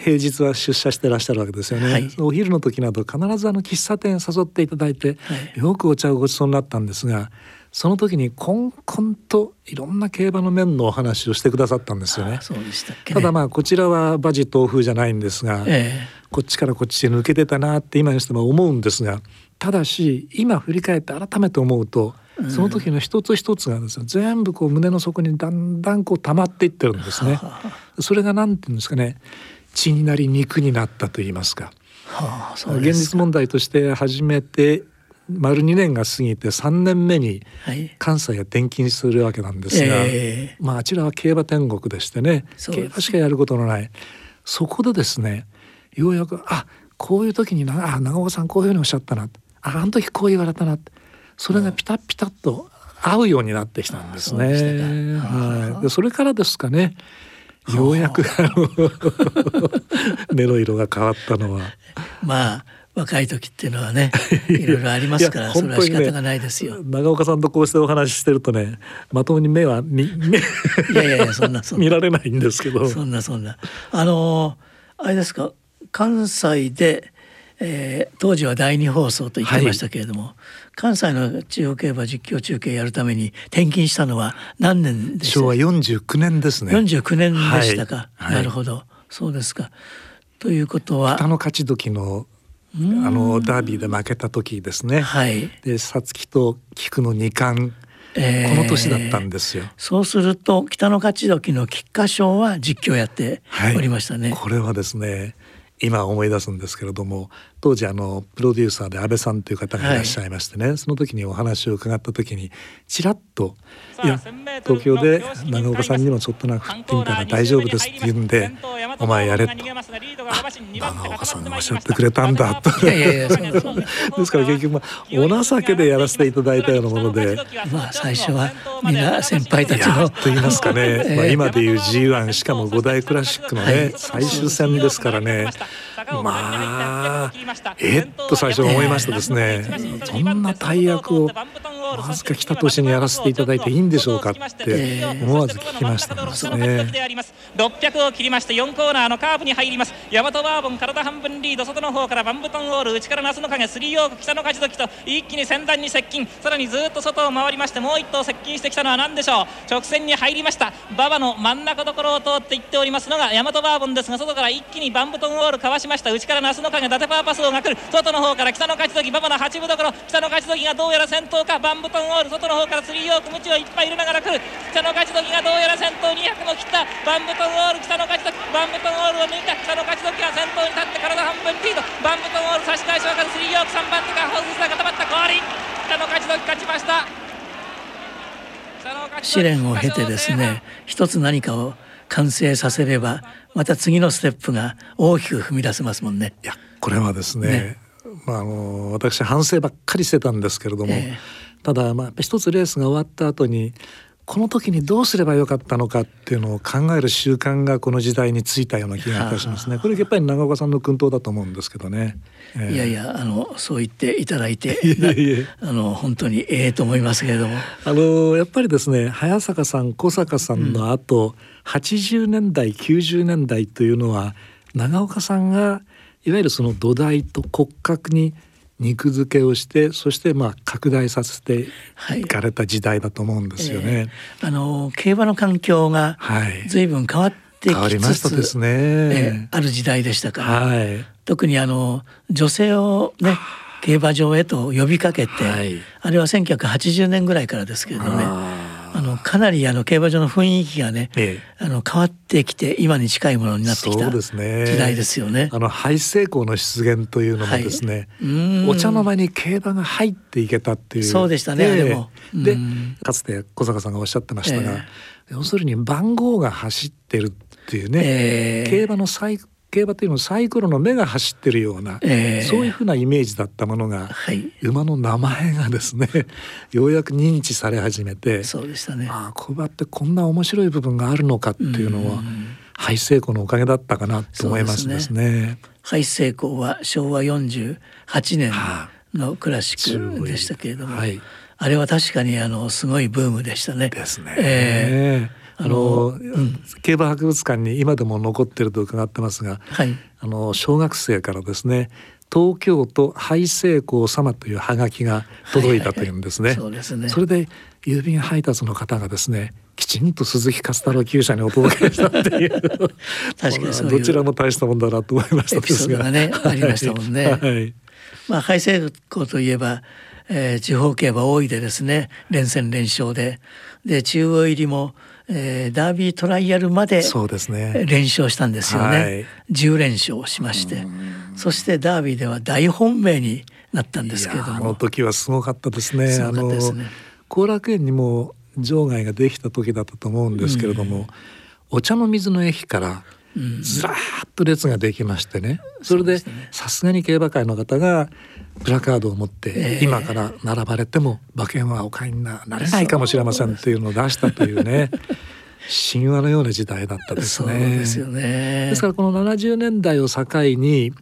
平日は出社してらっしゃるわけですよね、はい、お昼の時など必ずあの喫茶店誘っていただいて、はい、よくお茶をごちそうになったんですがその時にこんこんといろんな競馬の面のお話をしてくださったんですよね。たね、ただまあこちらは馬事東風じゃないんですが、ええ、こっちからこっちへ抜けてたなって今にしても思うんですがただし今振り返って改めて思うとその時の一つ一つがですね全部こう胸の底にだんだんこう溜まっていってるんですね。それが何て言うんですかね。血になり肉になったと言いますか。はあ、現実問題として初めて丸2年が過ぎて3年目に関西へ転勤するわけなんですが、はいえ。ー、まああちらは競馬天国でしてね。競馬しかやることのない。そこでですねようやくあこういう時になあ長尾さんこういうふうにおっしゃったな。ああの時こう言われたなそれがピタピタッと合うようになってきたんですね。はい、でそれからですかね。ようやく目の 色が変わったのは。まあ若い時っていうのはねいろいろありますから それは仕方がないですよ、長岡さんとこうしてお話ししてるとねまともに目は見 いやいやいやそんなそんな。見られないんですけど。そんなそんな。あのあれですか関西でえー、当時は第二放送と言ってましたけれども、はい、関西の地方競馬実況中継やるために転勤したのは何年でした？昭和49年ですね。49年でしたか、はい、なるほど。そうですか。ということは北の勝ち時のあのダービーで負けた時ですね、はい、で皐月と菊の二冠えー、この年だったんですよ。そうすると北の勝ち時の菊花賞は実況やっておりましたね。はい、これはですね今思い出すんですけれども当時あのプロデューサーで安倍さんという方がいらっしゃいましてね、はい、その時にお話を伺った時にちらっと「いや東京で長岡さんにもちょっとなく振ってみたら大丈夫です」って言うんで「お前やれ」と「長岡さんがおっしゃってくれたんだ」と。ですから結局、まあ、お情けでやらせていただいたようなもので。まあ最初は皆先輩たちの。と言いますかね、まあ、今でいう G1 しかも五大クラシックのね、最終戦ですからねまあえっと最初思いましたですね。そんな大役をわずか来た年にやらせていただいていいんでしょうかって思わず聞きましたですね600を切りまして4コーナーのカーブに入ります。大和バーボン体半分リード外の方からバンブトンオール内から那須の影スリーオーク北の勝ち時と一気に先端に接近。さらにずっと外を回りましてもう1頭接近してきたのは何でしょう。直線に入りました馬場の真ん中どころを通っていっておりますのが大和バーボンですが外から一気にバンブトンオールかわしました内から那須の影伊達パーパスをがくる外の方から北の勝ち時馬場の8分どころ北の勝ち時がどうやら先頭かバンブトンオール外の方からスリーオークムチをいっぱい入れながら来る北の勝ち時がどうやら先頭200も切ったバンブトンオール北の勝ち時バンブトンオールを抜いた北の勝ち時が先頭に立って体半分リードバンブトンオール差し返し分かるスリーオーク3番手がホースが固まった。氷北の勝ち時勝ちました。試練を経てですね一つ何かを完成させればまた次のステップが大きく踏み出せますもんね。いやこれはですね、ね、まあ、あの私反省ばっかりしてたんですけれども、えー、ただまあ一つレースが終わった後にこの時にどうすればよかったのかっていうのを考える習慣がこの時代についたような気がいたしますね。これやっぱり長岡さんの薫陶だと思うんですけどね。えー、いやいやあのそう言っていただいてあの本当にええと思いますけれども。あのやっぱりですね早坂さん小坂さんの後、うん、80年代90年代というのは長岡さんがいわゆるその土台と骨格に肉付けをしてそしてまあ拡大させてい。かれた時代だと思うんですよね。はいえ。ー、あの競馬の環境が随分変わってきつつ、ですね、えー、ある時代でしたから、はい、特にあの女性をね競馬場へと呼びかけて、はい、あれは1980年ぐらいからですけれどねあのかなりあの競馬場の雰囲気がね、ええ、あの変わってきて今に近いものになってきた時代ですよね。あの廃成功の出現というのもですね、はい、お茶の間に競馬が入っていけたっていう。そうでしたね、でも。でかつて小坂さんがおっしゃってましたが、え、要するに番号が走ってるっていうね、競馬の最競馬というのはサイクロの目が走ってるような、えー、そういうふうなイメージだったものが、はい、馬の名前がですね ようやく認知され始めてそうでしたね。ああ小馬ってこんな面白い部分があるのかっていうのは廃成功のおかげだったかなと思いますですね。廃成功は昭和48年のクラシックでしたけれども、はい、あれは確かにあのすごいブームでしたね。ですね。えーあの、うん、競馬博物館に今でも残ってると伺ってますが、はい、あの小学生からですね東京都廃成功様というハガキが届いたというんですね。そうですね。それで郵便配達の方がですね、きちんと鈴木勝太郎厩舎にお届けしたっていう。確かにそうどちらも大したもんだなと思いましたですが。ね、ありましたもんね。はい。まあ廃成功といえば、えー、地方競馬多いでですね、連戦連勝で、で中央入りも。えー、ダービートライアルまで連勝したんですよね、ねはい、10連勝しまして。そしてダービーでは大本命になったんですけれども。あの時はすごかったですね。あの後楽園にも場外ができた時だったと思うんですけれども、うん、お茶の水の駅からずらっと列ができましてね、うん、それでさすがに競馬会の方がプラカードを持って今から並ばれても馬券はお買いになれないかもしれませんっていうのを出したというね 神話のような時代だったですね。ですよね。ですからこの70年代を境に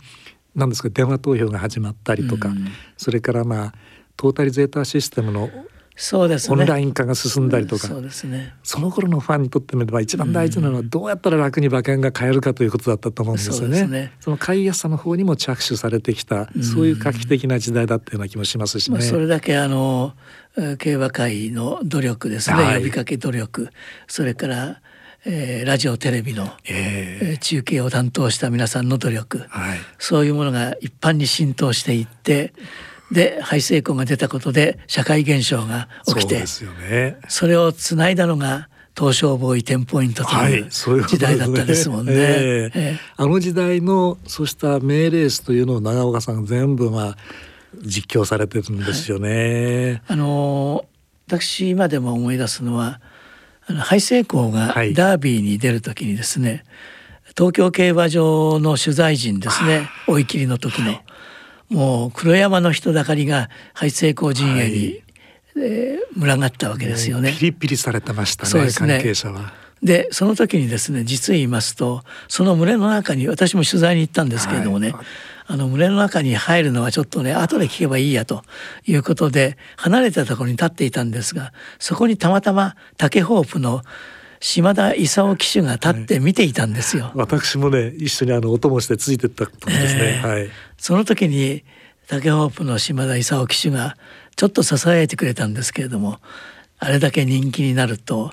何ですか電話投票が始まったりとか、うん、それからまあトータリゼーターシステムのそうです、ね、オンライン化が進んだりとか、そうですね、その頃のファンにとってみれば一番大事なのはどうやったら楽に馬券が買えるかということだったと思うんですよね。そね。その買いやすさの方にも着手されてきた、そういう画期的な時代だったような気もしますしね。まあ、それだけあの競馬会の努力ですね、はい、呼びかけ努力。それからえー、ラジオテレビの、えー、中継を担当した皆さんの努力、はい、そういうものが一般に浸透していってで廃成功が出たことで社会現象が起きてそ,、ね、それをつないだのが東証ボーイテンポイントという時代だったですもんね。はい、ねえ。ー、あの時代のそうした名レースというのを長岡さん全部まあ実況されてるんですよね。はい、あの私今でも思い出すのはあの廃成功がダービーに出る時にですね、はい、東京競馬場の取材陣ですね追い切りの時の、もう黒山の人だかりが廃成功陣営に、はい、えー、群がったわけですよね。ピリピリされてましたね、ね、関係者は。でその時にですね実言いますとその群れの中に私も取材に行ったんですけれどもね、はい、あの群れの中に入るのはちょっとね後で聞けばいいやということで離れたところに立っていたんですがそこにたまたま竹ホープの島田勲騎手が立って見ていたんですよ。はい、私もね一緒にあのお供してついてったんですね。えー、はい。その時に竹ホープの島田勲騎手がちょっと支えてくれたんですけれどもあれだけ人気になると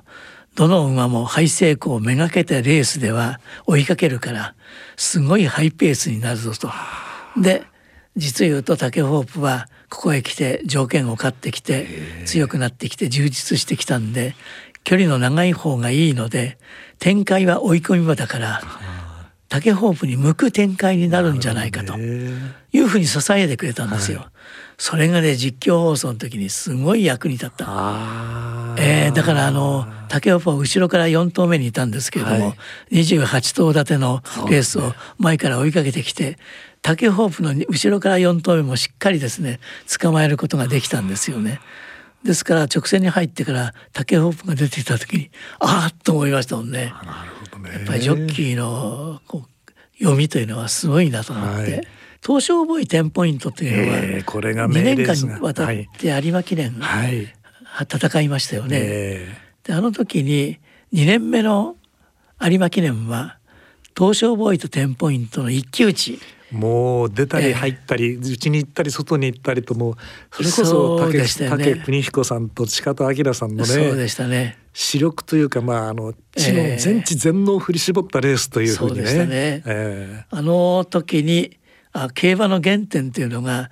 どの馬もハイ成功をめがけたレースでは追いかけるからすごいハイペースになるぞと。で実言うと竹ホープはここへ来て条件を勝ってきて強くなってきて充実してきたんで距離の長い方がいいので展開は追い込み場だから竹ホープに向く展開になるんじゃないかというふうに支えてくれたんですよ。はい、それがね実況放送の時にすごい役に立った。えー、だからあの竹ホープは後ろから4頭目にいたんですけれども、はい、28頭立てのレースを前から追いかけてきて竹ホープの後ろから4頭目もしっかりですね捕まえることができたんですよね。ですから直線に入ってから竹ホープが出てきた時にああと思いましたもんね。ねやっぱりジョッキーのこう読みというのはすごいなと思って。はい東証ボーイテンポイントというのは、えー、これが2年間にわたって有馬記念、はい、戦いましたよね。えー、であの時に2年目の有馬記念は東証ボーイとテンポイントの一騎打ちもう出たり入ったりうち、に行ったり外に行ったりともうそれこそ竹,、ね、邦彦さんと近田明さんのねそうでしたね。視力というかまああの知の全知全能を振り絞ったレースというふうにね。あの時にあ競馬の原点というのが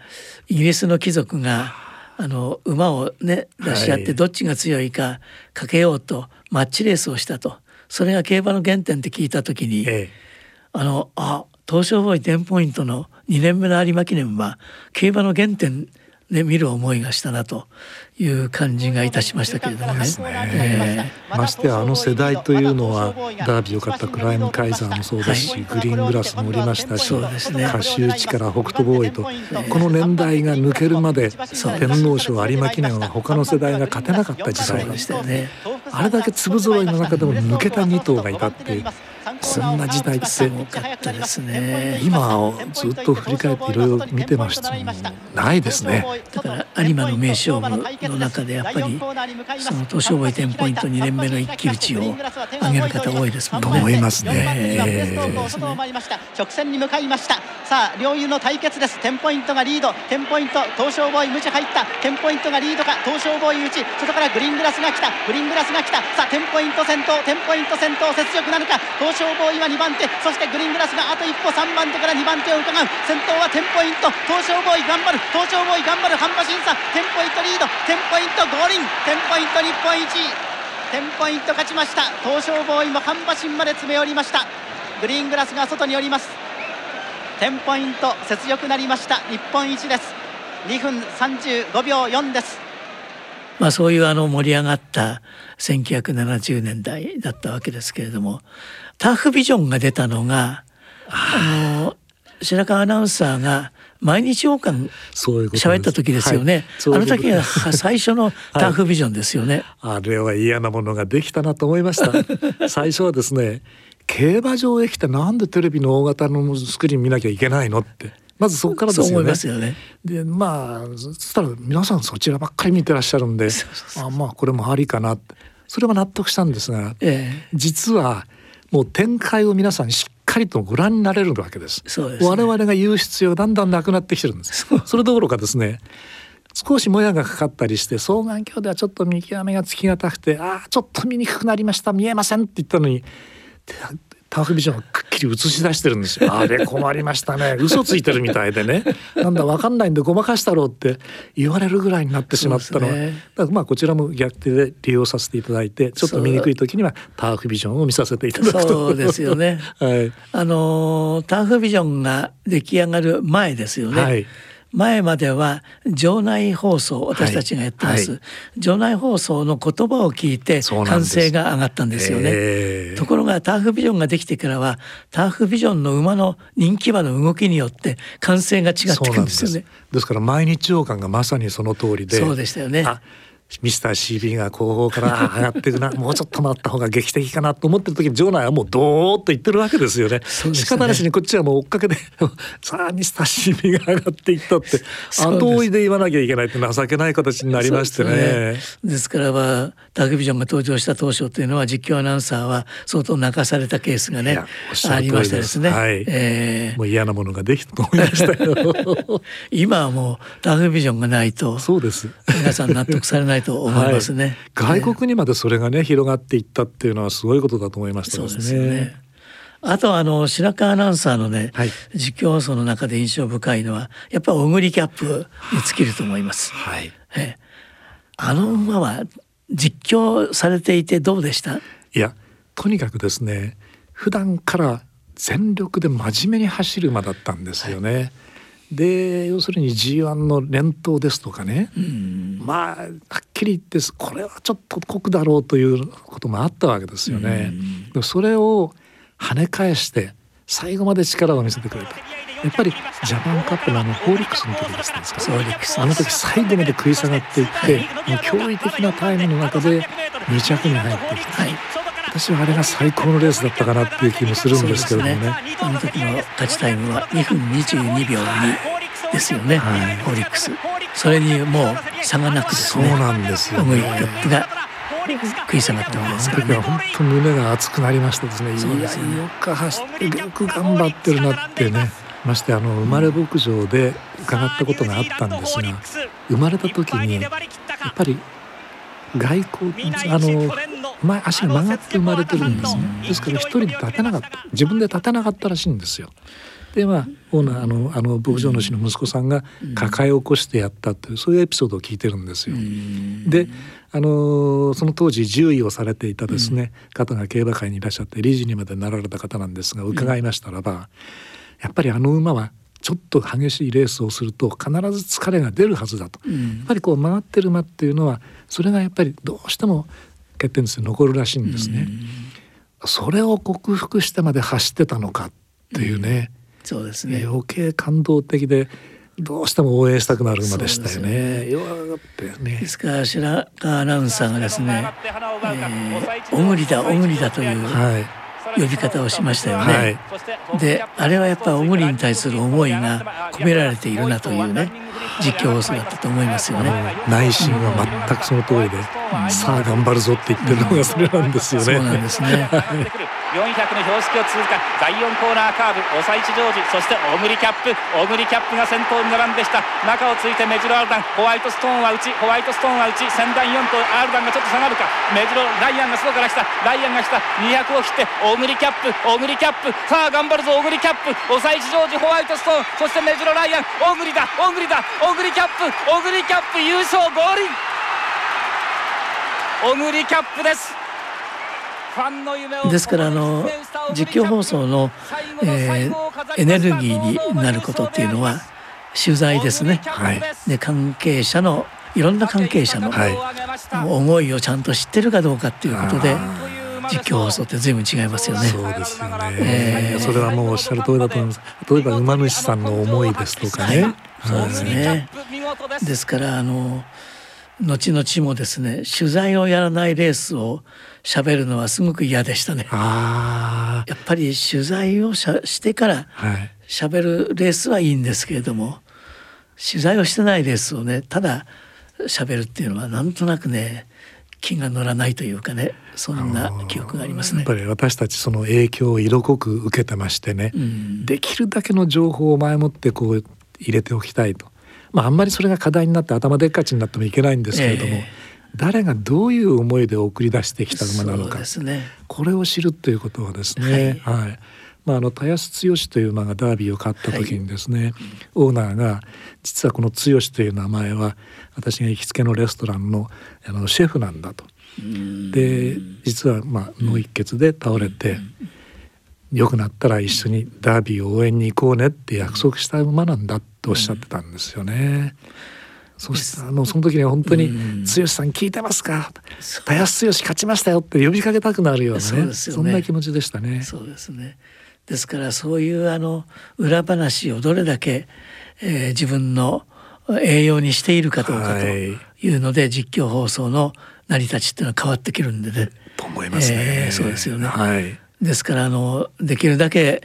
イギリスの貴族があの馬をね出し合ってどっちが強いかかけようとマッチレースをしたと。それが競馬の原点って聞いた時に、ええ、あのあ東証ボーイテンポイントの2年目の有馬記念は競馬の原点で見る思いがしたなと。いう感じがいたしましたけれどもね。えー、ましてやあの世代というのはダービーを勝ったクライムカイザーもそうですし、はい、グリーングラスもおりましたし、ね、カシューチから北斗ボーイと、この年代が抜けるまで天皇賞有馬記念は他の世代が勝てなかった時代でした。よね。あれだけ粒揃いの中でも抜けた2頭がいたっていう。そんな時代って多かったですね。今ずっと振り返っていろいろ見てましたないですね。だから有馬の名勝負の中でやっぱりその東証ボイテンポイント2年目の一騎打ちを挙げる方多いですもんね。と思いますね、えー、直線に向かいました。さあ両雄の対決です。テンポイントがリード。テンポイントトウショウボーイムチ入った。テンポイントがリードかトウショウボーイ内外からグリーングラスが来た。グリーングラスが来た。さあテンポイント先頭。テンポイント先頭雪辱なるか。トウショウボーイは2番手。そしてグリーングラスがあと一歩。3番手から2番手を伺う。先頭はテンポイント。トウショウボーイ頑張る。トウショウボーイ頑張る。半馬身差。テンポイントリードポイントゴールインテンポイント日本一。テンポイント勝ちました。東証ボーイも半馬審まで詰め寄りました。グリーングラスが外に寄ります。テンポイント雪辱なりました。日本一です。2分35秒4です。まあ、そういうあの盛り上がった1970年代だったわけですけれどもターフビジョンが出たのがあの白川アナウンサーが毎日王冠喋った時ですよね。はい、あの時が最初のターフビジョンですよね、はい、あれは嫌なものができたなと思いました。最初はですね、競馬場へ来てなんでテレビの大型のスクリーン見なきゃいけないのって。まずそこからですよね。よね。でまあそしたら皆さんそちらばっかり見てらっしゃるんであまあこれもありかなって。それは納得したんですが、ええ、実はもう展開を皆さんしっかりとご覧になれるわけです。です、ね、我々が言う必要だんだんなくなってきてるんです。それどころかですね少しもやがかかったりして双眼鏡ではちょっと見極めがつきがたくてああちょっと見にくくなりました見えませんって言ったのにターフビジョンをくっきり映し出してるんですよ。あれ困りましたね。嘘ついてるみたいでね。なんだわかんないんでごまかしたろうって言われるぐらいになってしまったのは、ね、だからまあこちらも逆手で利用させていただいて、ちょっと見にくい時にはターフビジョンを見させていただくと。そうですよね。はい。あのターフビジョンが出来上がる前ですよね。はい。前までは場内放送私たちがやってます、はい。はい、場内放送の言葉を聞いて歓声が上がったんですよね。ところがターフビジョンができてからはターフビジョンの馬の人気馬の動きによって歓声が違ってくるんですよね。です。から毎日王冠がまさにその通りで。そうでしたよねミスター CB が後方から上がっていくな もうちょっと待った方が劇的かなと思ってる時に場内はもうドーッと言ってるわけですよね。ね仕方なしにこっちはもう追っかけで さあミスター CB が上がっていったって後追いで言わなきゃいけないって情けない形になりましてね。です、ね,、からはタグビジョンが登場した当初というのは実況アナウンサーは相当泣かされたケースがねありましたですね。はい、えー、もう嫌なものができたと思いましたよ。今はもうタグビジョンがないとそうです皆さん納得されないと思いますね、はい、外国にまでそれがね広がっていったっていうのはすごいことだと思いましたですね。ね。あとあの白川アナウンサーのね、はい、実況放送の中で印象深いのはやっぱりオグリキャップに尽きると思います。はい、え。あの馬は実況されていてどうでした？いやとにかくですね普段から全力で真面目に走る馬だったんですよね。はいで要するに G1 の連投ですとかね、うん、まあはっきり言ってこれはちょっと酷だろうということもあったわけですよね。うん、それを跳ね返して最後まで力を見せてくれた。やっぱりジャパンカップのあのホーリックスの時ですね。あの時最後まで食い下がっていってもう驚異的なタイムの中で2着に入ってきた、はい、私はあれが最高のレースだったかなっていう気もするんですけどもね、ね、あの時の勝ちタイムは2分22秒2ですよね、はい、オリックス。それにもう差がなくですね。そうなんですよ、ね、オムリックが食い下がったわけですから、ね、本当に胸が熱くなりましてですねそうですね。よく走ってよく頑張ってるなってね。ましてあの生まれ牧場で伺ったことがあったんですが生まれた時にやっぱり外交あの前足が曲がって生まれてるんですねですから一人で立てなかった自分で立てなかったらしいんですよ。でまあオーナーあのあの牧場主の息子さんが抱え起こしてやったというそういうエピソードを聞いてるんですよ。であのその当時獣医をされていたですね、方が競馬会にいらっしゃって理事にまでなられた方なんですが伺いましたらば、やっぱりあの馬はちょっと激しいレースをすると必ず疲れが出るはずだと、やっぱりこう回ってる馬っていうのはそれがやっぱりどうしても欠点です残るらしいんですね。それを克服してまで走ってたのかっていうね、そうですね。余計感動的でどうしても応援したくなる馬でしたよね。よね。ですから白川アナウンサーがですね「えー、おぐりだおぐりだ」という、はい呼び方をしましたよね。はい、であれはやっぱ小栗に対する思いが込められているなというね実況放送だったと思いますよね。内心は全くその通りで、うん、さあ頑張るぞって言ってるのがそれなんですよね。そうなんですね。400の標識を通過。第4コーナーカーブおさいちジョージそして小栗キャップ。小栗キャップが先頭に並んでした。中をついてメジロアルダン。ホワイトストーンは内。ホワイトストーンは内。先団4とアルダンがちょっと下がるか。メジロライアンが外から来た。ライアンが来た。200を切って小栗キャップ。小栗キャップ。さあ頑張るぞ小栗キャップ。おさいちジョージホワイトストーン。そしてメジロライアン。小栗だ。小栗だ。小栗キャップ。小栗キャップ優勝ゴール小栗キャップです。ですからあの実況放送の、えー、エネルギーになることっていうのは取材ですね、はい、で関係者のいろんな関係者の思いをちゃんと知ってるかどうかっていうことで実況放送って随分違いますよね。そうですよね、えー、それはもうおっしゃる通りだと思います。例えば馬主さんの思いですとかね。はい、そうですね。ですからあの後々もですね取材をやらないレースを喋るのはすごく嫌でしたね。やっぱり取材をししてから喋るレースはいいんですけれども、取材をしてないレースをねただ喋るっていうのはなんとなくね気が乗らないというかねそんな記憶がありますね。やっぱり私たちその影響を色濃く受けてましてね、うん、できるだけの情報を前もってこう入れておきたいと。まあ、あんまりそれが課題になって頭でっかちになってもいけないんですけれども、えー、誰がどういう思いで送り出してきた馬なのか、ね、これを知るということはですね、はい、はい、まあ、あの田安剛という馬がダービーを勝った時にですね、はい、オーナーが実はこの剛という名前は私が行きつけのレストランのあのシェフなんだと。で実はまあ脳一血で倒れて。良くなったら一緒にダービーを応援に行こうねって約束した馬なんだとおっしゃってたんですよね。そしてあのその時には本当に「剛さん聞いてますか?」「たやす剛勝ちましたよ」って呼びかけたくなるようなね、ね、そんな気持ちでしたね。そうですねですからそういうあの裏話をどれだけ、えー、自分の栄養にしているかどうかというので、はい、実況放送の成り立ちっていうのは変わってくるんでね。と思いますね。えー、そうですよね。はい、ですからあのできるだけ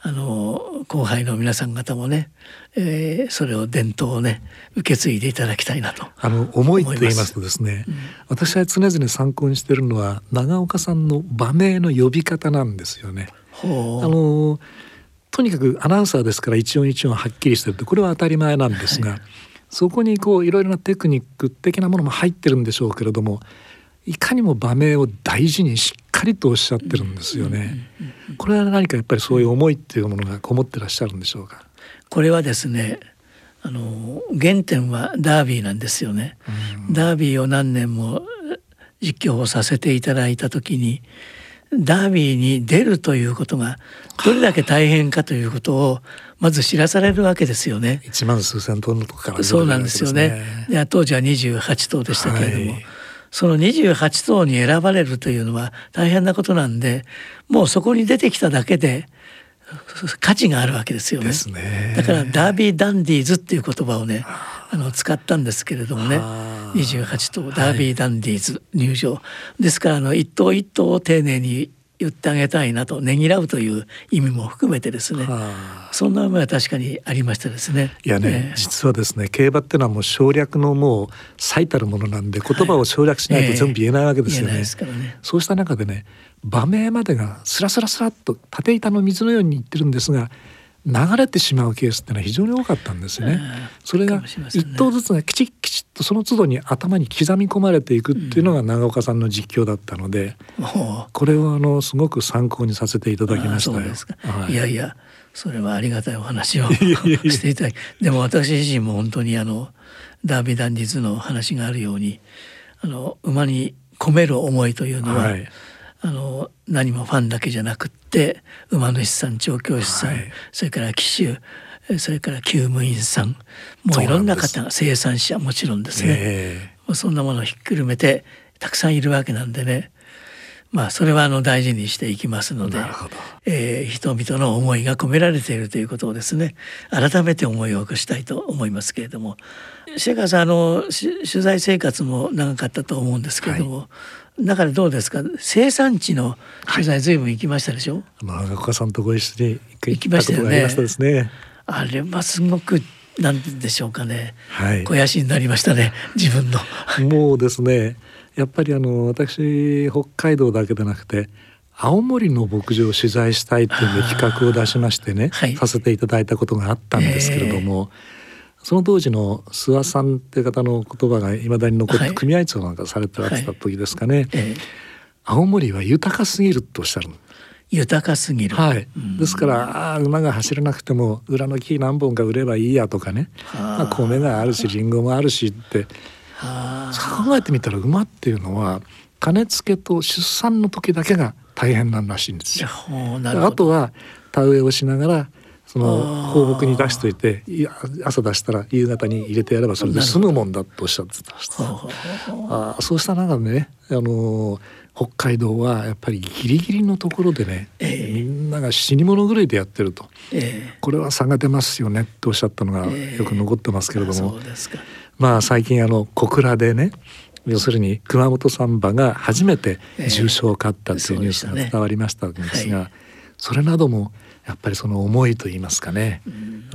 あの後輩の皆さん方もね、えー、それを伝統をね受け継いでいただきたいなとあの思いと言いますとですね、うん、私は常々参考にしているのは長岡さんの場名の呼び方なんですよね。あのとにかくアナウンサーですから一音一音はっきりしてるってこれは当たり前なんですが、はい、そこにこういろいろなテクニック的なものも入ってるんでしょうけれどもいかにも場面を大事にしっかりとおっしゃってるんですよね。これは何かやっぱりそういう思いっていうものがこもってらっしゃるんでしょうか？これはですねあの原点はダービーなんですよね。うん、ダービーを何年も実況をさせていただいた時にダービーに出るということがどれだけ大変かということをまず知らされるわけですよね。一万数千頭のとこから、ね、そうなんですよね。で当時は28頭でしたけれども、はいその28頭に選ばれるというのは大変なことなんでもうそこに出てきただけで価値があるわけですよね。ね。だからダービーダンディーズっていう言葉をねあの使ったんですけれどもね。28頭ダービーダンディーズ入場、はい、ですからあの一頭一頭を丁寧に言ってあげたいなとねぎらうという意味も含めてですね。そんな思いは確かにありましたですね。いやね、えー、実はですね競馬っていうのはもう省略のもう最たるものなんで言葉を省略しないと全部言えないわけですよね。はいえー、ね。そうした中でね場名までがスラスラスラっと縦板の水のように言ってるんですが流れてしまうケースってのは非常に多かったんですよね。それが一頭ずつがきちっきちっとその都度に頭に刻み込まれていくっていうのが長岡さんの実況だったので、う。ん、これをあのすごく参考にさせていただきましたよ。はい、いやいやそれはありがたいお話を していただきでも私自身も本当にあのダービーダンディズの話があるようにあの馬に込める思いというのは、はいあの何もファンだけじゃなくって馬主さん調教師さん、はい、それから騎手それから厩務員さんもういろんな方が生産者もちろんですね、えー、そんなものをひっくるめてたくさんいるわけなんでね。まあそれはあの大事にしていきますので、えー、人々の思いが込められているということをですね改めて思いを起こしたいと思いますけれども。シェカさんあの取材生活も長かったと思うんですけれども、はいだからどうですか？生産地の取材ずいぶん行きましたでしょ、はい、長岡さんとご一緒に行きましたよね。あれはすごくなんでしょうかね、はい、肥やしになりましたね自分の。もうですねやっぱりあの私北海道だけでなくて青森の牧場を取材したいという企画を出しましてね、はい、させていただいたことがあったんですけれども、えーその当時の諏訪さんって方の言葉がいまだに残って、組合長なんかされてられた時ですかね、はい。青森は豊かすぎるとおっしゃる豊かすぎる、はい、ですからあ馬が走らなくても裏の木何本か売ればいいやとかね、まあ、米があるしりんごもあるしって。考えてみたら馬っていうのは金付けと出産の時だけが大変なんらしいんですよ。あとは田植えをしながらその放牧に出しといて朝出したら夕方に入れてやればそれで済むもんだとおっしゃってた。あそうした中でね、あの北海道はやっぱりギリギリのところでね、えー、みんなが死に物狂いでやってると、えー、これは差が出ますよねっておっしゃったのがよく残ってますけれども、えー、まあ最近あの小倉でね要するに熊本サンバが初めて重賞を勝ったというニュースが伝わりましたんですが、それなどもやっぱりその思いと言いますかね、うん、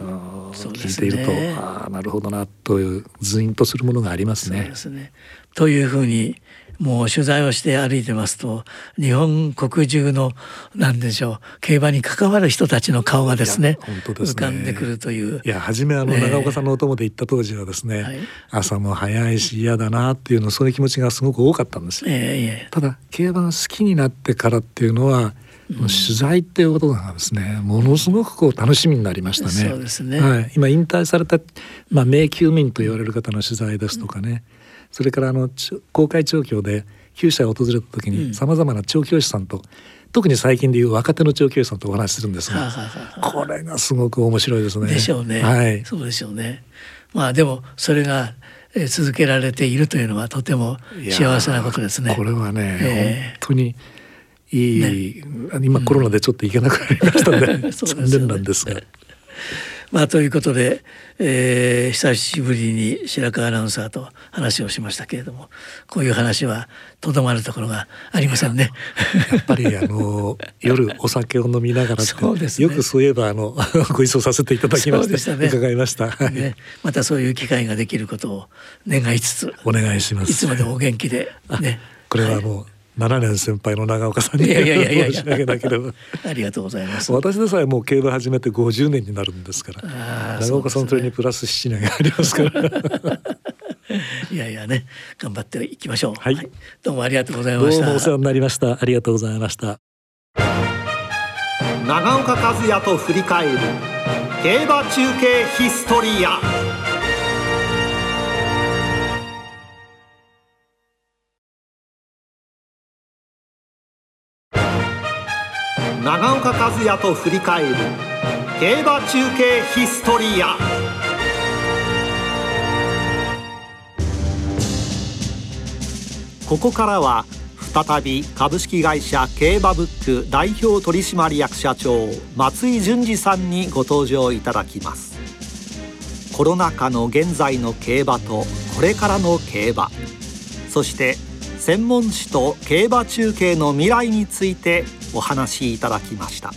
聞いていると、ああなるほどなというズインとするものがありますね。すね。というふうにもう取材をして歩いてますと日本国中の何でしょう競馬に関わる人たちの顔がですね本当ですね。浮かんでくるという。いや初めあの長岡さんのお供で行った当時はですね、えー朝も早いし嫌だなっていうのそういう気持ちがすごく多かったんですよ、えー、ただ競馬が好きになってからっていうのは取材っていうことがですねものすごくこう楽しみになりましたね。そうですね、はい、今引退された、まあ、名休民と言われる方の取材ですとかね、うん、それからあの公開調教で厩舎を訪れた時にさまざまな調教師さんと、特に最近でいう若手の調教師さんとお話しするんですが、これがすごく面白いですね。でしょうね。はい、そうでしょうね。まあでもそれが続けられているというのはとても幸せなことですね。これはね、えー、本当にいい、ね、今コロナでちょっと行けなくなりましたね、うん、残念なんですが。まあ、ということで、えー、久しぶりに白川アナウンサーと話をしましたけれどもこういう話はとどまるところがありませんね。やっぱりあの 夜お酒を飲みながらそうです、ね、よくそういえばあの ご一緒させていただきまして、ね、伺いました、ね、またそういう機会ができることを願いつつお願いします。いつまでもお元気で、ね、これはもう、はい7年先輩の長岡さんに申し上げなければありがとうございます。私でさえもう競馬始めて50年になるんですから。長岡さんそれにプラス7年ありますから。いやいやね頑張っていきましょう、はい、はい、どうもありがとうございました。どうもお世話になりました。ありがとうございました。長岡和也と振り返る競馬中継ヒストリア長岡和也と振り返る。競馬中継ヒストリア。ここからは再び株式会社競馬ブック代表取締役社長松井淳二さんにご登場いただきます。コロナ禍の現在の競馬とこれからの競馬。そして専門誌と競馬中継の未来についてお話しいただきました。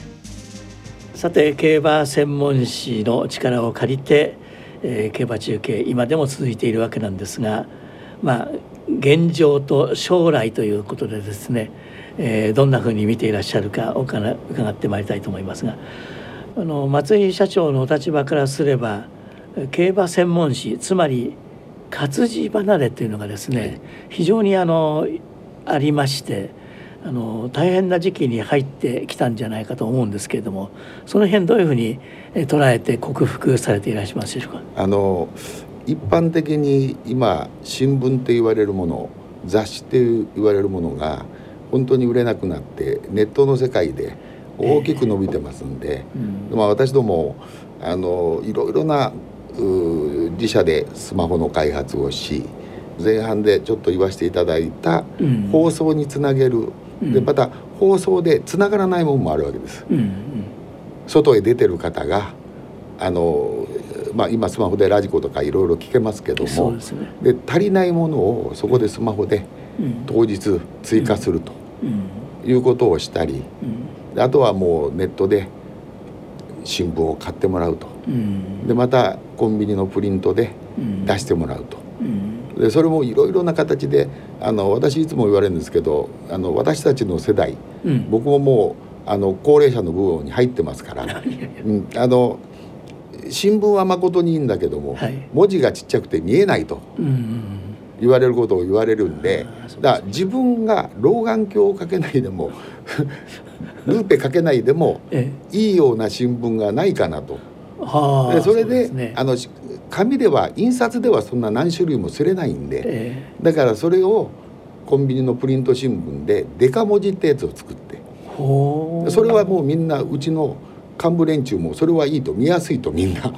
さて競馬専門誌の力を借りて、えー、競馬中継今でも続いているわけなんですがまあ現状と将来ということでですね、えー、どんなふうに見ていらっしゃるか伺ってまいりたいと思いますがあの松井社長のお立場からすれば競馬専門誌つまり活字離れというのがですね非常にあのありましてあの大変な時期に入ってきたんじゃないかと思うんですけれどもその辺どういうふうに捉えて克服されていらっしゃいますでしょうか？あの一般的に今新聞って言われるもの雑誌って言われるものが本当に売れなくなってネットの世界で大きく伸びてますんで、えーうん、まあ、私どもあのいろいろな自社でスマホの開発をし前半でちょっと言わせていただいた放送につなげる、うん、でまた放送でつながらないものもあるわけです。うんうん、外へ出てる方があの、まあ、今スマホでラジコとかいろいろ聞けますけどもで、ね、足りないものをそこでスマホで当日追加するということをしたり、あとはもうネットで新聞を買ってもらうと、でまたコンビニのプリントで出してもらうと。でそれもいろいろな形であの私いつも言われるんですけどあの私たちの世代、うん、僕ももうあの高齢者の部分に入ってますから、うん、あの新聞は誠にいいんだけども、はい、文字がちっちゃくて見えないと言われることを言われるんでだから自分が老眼鏡をかけないでも ルーペかけないでもいいような新聞がないかなと。でそれで、ね、あの紙では印刷ではそんな何種類もすれないんで、えー、だからそれをコンビニのプリント新聞でデカ文字ってやつを作ってそれはもうみんなうちの幹部連中もそれはいいと見やすいとみんな。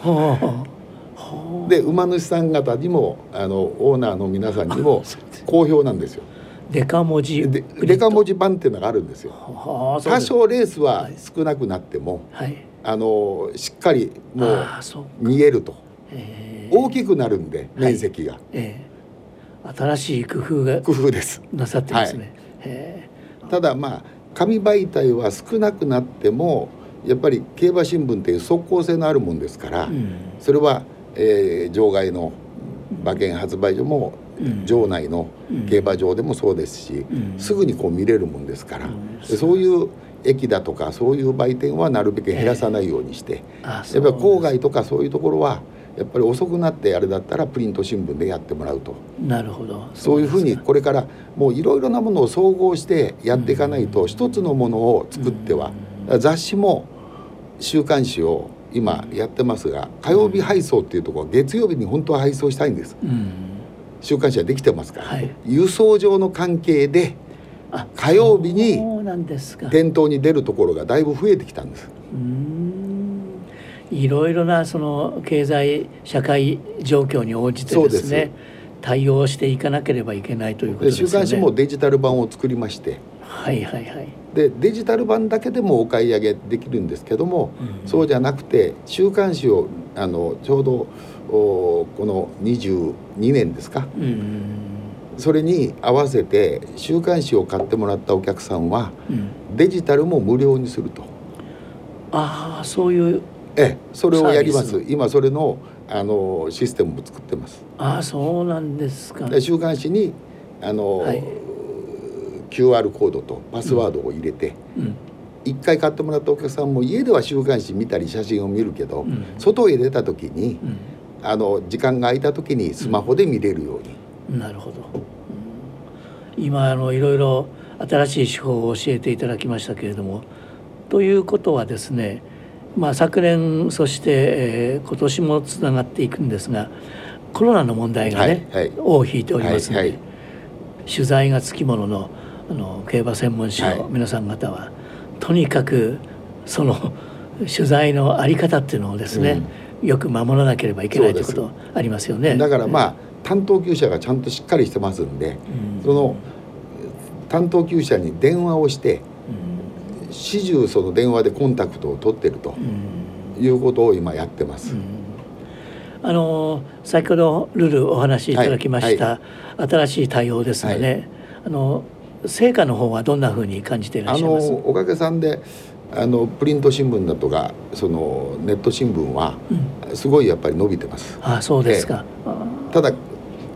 で馬主さん方にもあのオーナーの皆さんにも 好評なんですよ。デカ文字でデカ文字版っていうのがあるんですよ。多少レースは少なくなっても、はい、あのしっかりもう見えると。大きくなるんで面積が、はいえ。ー、新しい工夫が工夫です。なさってますね、はい、ただまあ紙媒体は少なくなってもやっぱり競馬新聞っていう即効性のあるもんですから、うん、それは、えー、場外の馬券発売所も、うん、場内の競馬場でもそうですし、うん、すぐにこう見れるもんですから、そういう駅だとかそういう売店はなるべく減らさないようにして、えー、やっぱり郊外とかそういうところはやっぱり遅くなってあれだったらプリント新聞でやってもらうと。なるほど。そういうふうにこれからもういろいろなものを総合してやっていかないと一つのものを作っては雑誌も週刊誌を今やってますが火曜日配送っていうところ月曜日に本当は配送したいんです、週刊誌はできてますから、はい、輸送上の関係で火曜日に店頭に出るところがだいぶ増えてきたんです。いろいろなその経済社会状況に応じてですね対応していかなければいけないということですね。週刊誌もデジタル版を作りまして、はいはいはい。でデジタル版だけでもお買い上げできるんですけども、うん、そうじゃなくて週刊誌をあのちょうどおこの22年ですか、うん、それに合わせて週刊誌を買ってもらったお客さんは、うん、デジタルも無料にすると。ああそういうええ、それをやります。今それのあのシステムも作ってます。ああそうなんですか。で週刊誌にあの、はい、QR コードとパスワードを入れて、うん、1回買ってもらったお客さんも家では週刊誌見たり写真を見るけど、うん、外へ出た時に、うん、あの時間が空いた時にスマホで見れるように、なるほど、今あのいろいろ新しい手法を教えていただきましたけれどもということはですねまあ、昨年そして、えー、今年もつながっていくんですがコロナの問題がね、はいはい、尾を引いておりますので、はいはい、取材がつきもののあの競馬専門誌の皆さん方は、はい、とにかくその取材の在り方っていうのをですね、うん、よく守らなければいけないということありますよね。だからまあ、担当厩舎がちゃんとしっかりしてますんで、うん、その担当厩舎に電話をして始終その電話でコンタクトを取ってるということを今やってます。あの先ほどルールお話しいただきました、はいはい、新しい対応ですがね、あの成果の方はどんなふうに感じていらっしゃいます？おかげさんであのプリント新聞だとかそのネット新聞はすごいやっぱり伸びてます。うん、あそうですか、ただ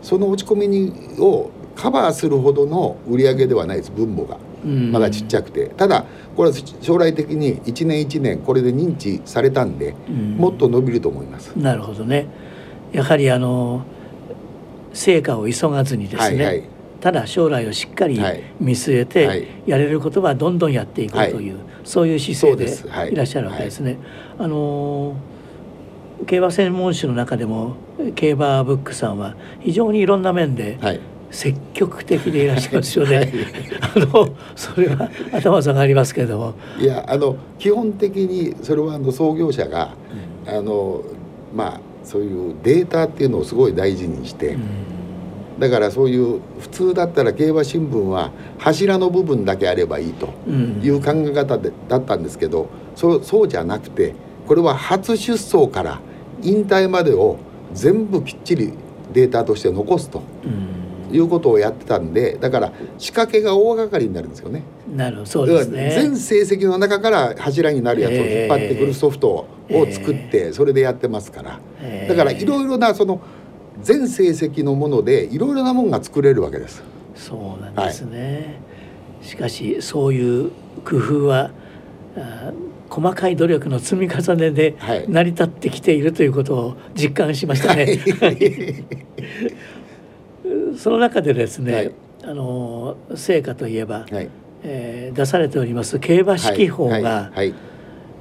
その落ち込みにをカバーするほどの売り上げではないです分母が。まだちっちゃくて。ただこれは将来的に1年1年これで認知されたんで、もっと伸びると思います。なるほどね。やはりあの成果を急がずにですね、はいはい、ただ将来をしっかり見据えて、やれることはどんどんやっていくという、そういう姿勢でい。らっしゃるわけですね。あの競馬専門誌の中でも競馬ブックさんは非常にいろんな面で積極的でいらっしゃいますよね。はい、あのそれは頭下がりますけれども。いやあの基本的にそれはあの創業者が、うん、あのまあそういうデータっていうのをすごい大事にして。うんだからそういう普通だったら競馬新聞は柱の部分だけあればいいという考え方で、だったんですけどそうそうじゃなくてこれは初出走から引退までを全部きっちりデータとして残すと。いうことをやってたんでだから仕掛けが大掛かりになるんですよね。なるほどそうですね。全成績の中から柱になるやつを引っ張ってくるソフトを作ってそれでやってますから、だからいろいろなその全成績のものでいろいろなものが作れるわけです。そうなんですね、はい、しかしそういう工夫は細かい努力の積み重ねで成り立ってきているということを実感しましたね。はい、その中でですね、はい、あの成果といえば、はい、えー、出されております競馬指揮法が、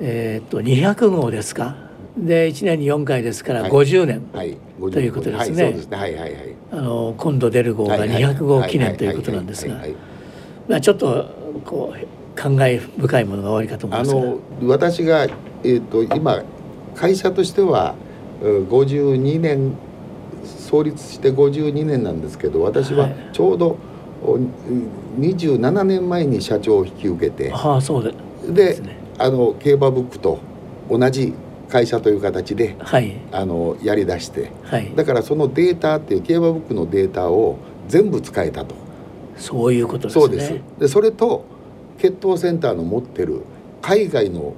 えー、っと200号ですか？で1年に4回ですから50年、ということですね。あの今度出る号が200号記念ということなんですが、まあちょっとこう感慨深いものが多いかと思いますあの私がえっ、ー、と今会社としては52年創立して52年なんですけど私はちょうど27年前に社長を引き受けて、はあ、そうでで、ね、あの競馬ブックと同じ会社という形で、はい、あのやりだして、はい、だからそのデータっていう競馬ブックのデータを全部使えたと。そういうことですね。そうです。でそれと血統センターの持ってる海外の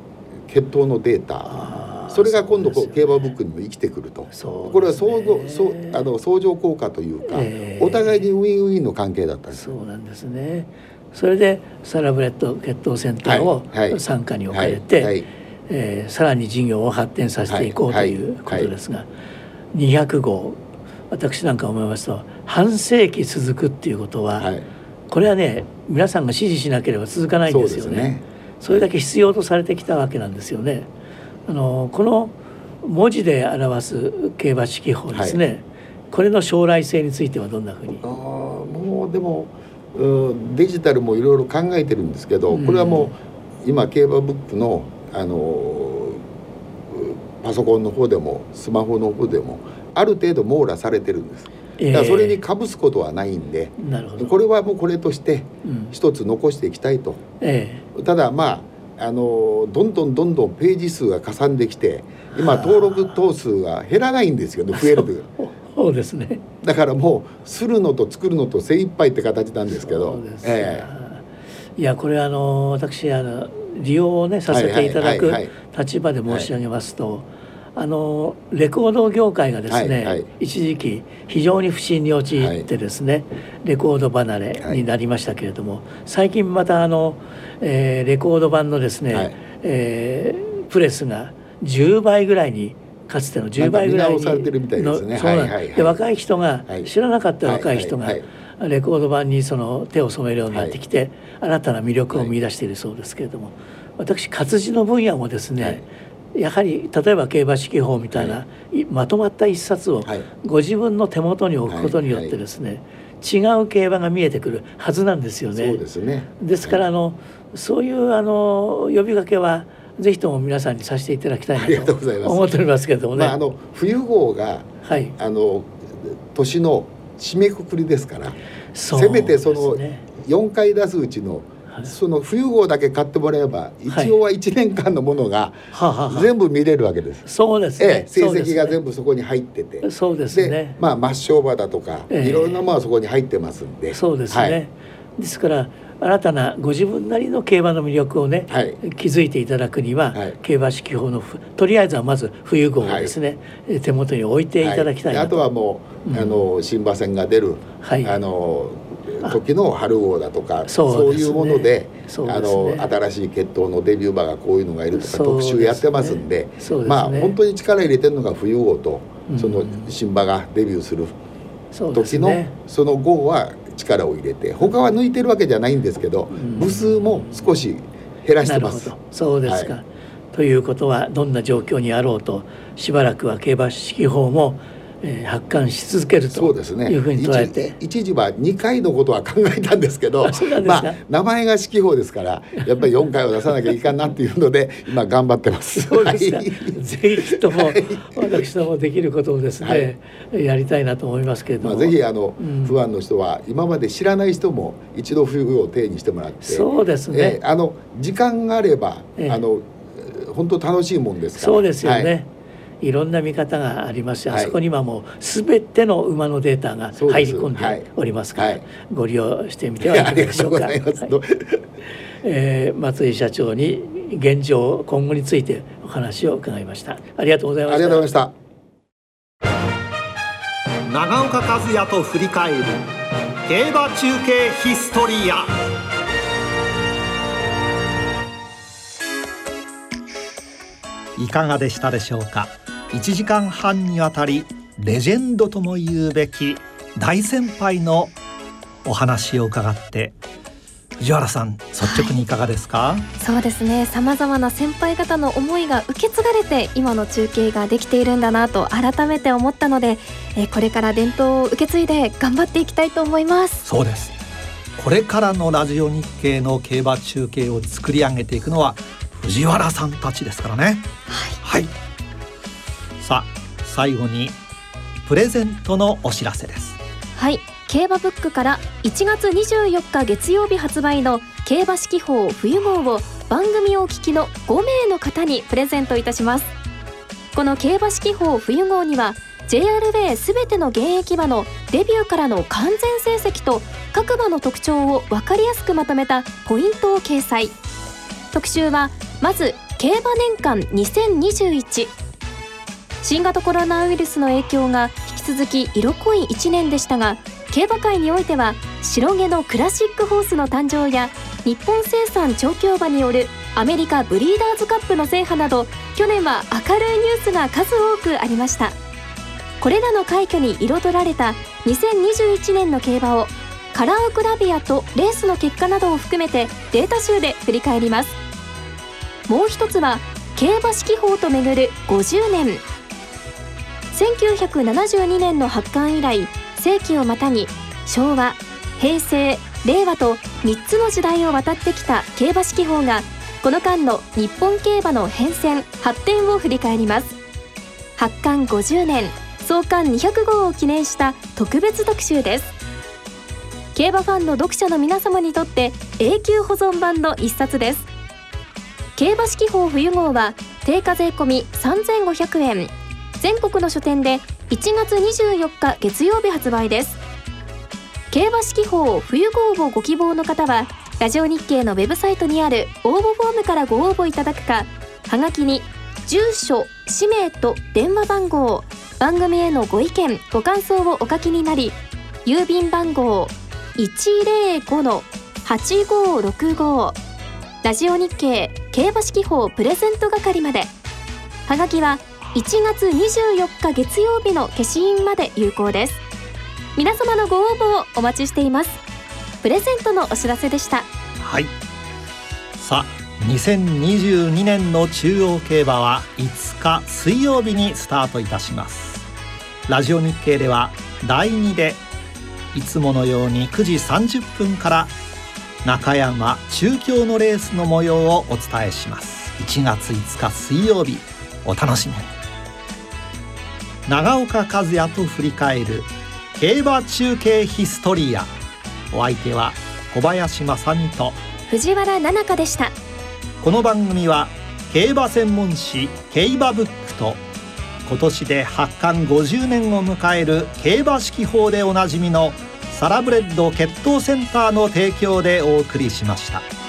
血統のデータ。それが今度こう、競馬ブックにも生きてくると、ね、これは相互そうあの相乗効果というか、えー、お互いにウィンウィンの関係だったんですそうなんですね。それでサラブレッド血統センターを傘下に置かれて、はいはい。はいえー、さらに事業を発展させていこうということですが、はいはい、200号私なんか思いますと半世紀続くっていうことは、はい、これはね皆さんが支持しなければ続かないんですよね。ねそれだけ必要とされてきたわけなんですよね。あのこの文字で表す競馬式法ですね、はい、これの将来性についてはどんなふうに？あもうでもデジタルもいろいろ考えてるんですけど、これはもう今競馬ブックのあのパソコンの方でもスマホの方でもある程度網羅されてるんです。だからそれにかぶすことはないんで、えー、これはもうこれとして一つ残していきたいと、うんえ。ー、ただまああのどんどんどんどんページ数がかさんできて今登録頭数が減らないんですよね増える そうですね。だからもうするのと作るのと精一杯って形なんですけど。えー、いやこれあの私あの利用をねさせていただく立場で申し上げますと、あのレコード業界がですね、はいはい、一時期非常に不振に陥ってですね、はい、レコード離れになりましたけれども、最近またあの、えー、レコード版のですね、はい、えー、プレスが10倍ぐらいにかつての10倍ぐらいにの、ね、そうなんで若い人が、知らなかった若い人が、レコード版にその手を染めるようになってきて、新たな魅力を見出しているそうですけれども、私活字の分野もですね、やはり例えば競馬式法みたいな、まとまった一冊をご自分の手元に置くことによってですね、違う競馬が見えてくるはずなんですよね。そうですね。ですからあの、そういうあの呼びかけはぜひとも皆さんにさせていただきたいなと思っておりますけどもね。まあ、あの冬号が、はい、あの年の締めくくりですからせめてその4回出すうちのその冬号だけ買ってもらえば一応は1年間のものが全部見れるわけです。そうですね、ええ、成績が全部そこに入ってて。そうですね。まあ抹消馬だとか、え、いろんなものはそこに入ってますんで。そうですね、はい。ですから新たなご自分なりの競馬の魅力をね、はい、気づいていただくには、はい、競馬式法のとりあえずはまず冬号をですね、はい、手元に置いていただきたいあとはもう、うん、あの新馬戦が出る、はい、あの時の春号だとかそう,、いうもので、ね、あの新しい血統のデビュー馬がこういうのがいるとか、特集やってますんで、ね、まあ本当に力入れてるのが冬号と、その新馬がデビューする時のその号は力を入れて他は抜いてるわけじゃないんですけど、部数も少し減らしてます。そうですか、はい、ということはどんな状況にあろうとしばらくは競馬式法もえー、発刊し続けるというふうに捉えて、ね、一時は2回のことは考えたんですけど まあ名前が指揮法ですからやっぱり4回を出さなきゃいかんなっていうので 今頑張ってます。そうですか、はい、ぜひとも私どもできることをですね、はい、やりたいなと思いますけれども、まあ、ぜひあの、うん、不安の人は今まで知らない人も一度冬を手にしてもらって。そうですね、えー、あの時間があれば、えー、あの本当楽しいもんですから。そうですよね、はいいろんな見方がありますし、はい、あそこにはもう全ての馬のデータが入り込んでおりますから、はい、ご利用してみてはいかがでしょうか。えー、松井社長に現状今後についてお話を伺いました。ありがとうございました。ありがとうございました。長岡和也と振り返る競馬中継ヒストリアいかがでしたでしょうか？1時間半にわたりレジェンドとも言うべき大先輩のお話を伺って藤原さん率直にいかがですか、はい、そうですね。様々な先輩方の思いが受け継がれて今の中継ができているんだなと改めて思ったので、えこれから伝統を受け継いで頑張っていきたいと思います。そうです。これからのラジオ日経の競馬中継を作り上げていくのは藤原さんたちですからね。はい、はい、さあ最後にプレゼントのお知らせです。はい。競馬ブックから1月24日月曜日発売の競馬式法冬号を番組をお聞きの5名の方にプレゼントいたします。この競馬式法冬号には JRA すべての現役馬のデビューからの完全成績と各馬の特徴を分かりやすくまとめたポイントを掲載特集はまず競馬年間2021新型コロナウイルスの影響が引き続き色濃い1年でしたが競馬界においては白毛のクラシックホースの誕生や日本生産調教馬によるアメリカブリーダーズカップの制覇など去年は明るいニュースが数多くありました。これらの快挙に彩られた2021年の競馬をカラーグラビアとレースの結果などを含めてデータ集で振り返ります。もう一つは競馬式法とめぐる50年。1972年の発刊以来世紀をまたぎ昭和平成令和と3つの時代を渡ってきた競馬式法がこの間の日本競馬の変遷発展を振り返ります。発刊50年創刊200号を記念した特別特集です。競馬ファンの読者の皆様にとって永久保存版の一冊です。競馬式法冬号は定価税込3500円。全国の書店で1月24日月曜日発売です。競馬式法冬号をご希望の方はラジオ日経のウェブサイトにある応募フォームからご応募いただくかはがきに住所氏名と電話番号番組へのご意見ご感想をお書きになり郵便番号105-8565ラジオ日経競馬式法プレゼント係まで。はがきは1月24日月曜日の消印まで有効です。皆様のご応募をお待ちしています。プレゼントのお知らせでした。はい。さあ2022年の中央競馬は5日水曜日にスタートいたします。ラジオ日経では第2でいつものように9時30分から中山中京のレースの模様をお伝えします。1月5日水曜日お楽しみに。長岡和也と振り返る競馬中継ヒストリア。お相手は小林正美と藤原奈々香でした。この番組は競馬専門誌競馬ブックと今年で発刊50年を迎える競馬式法でおなじみのサラブレッド血統センターの提供でお送りしました。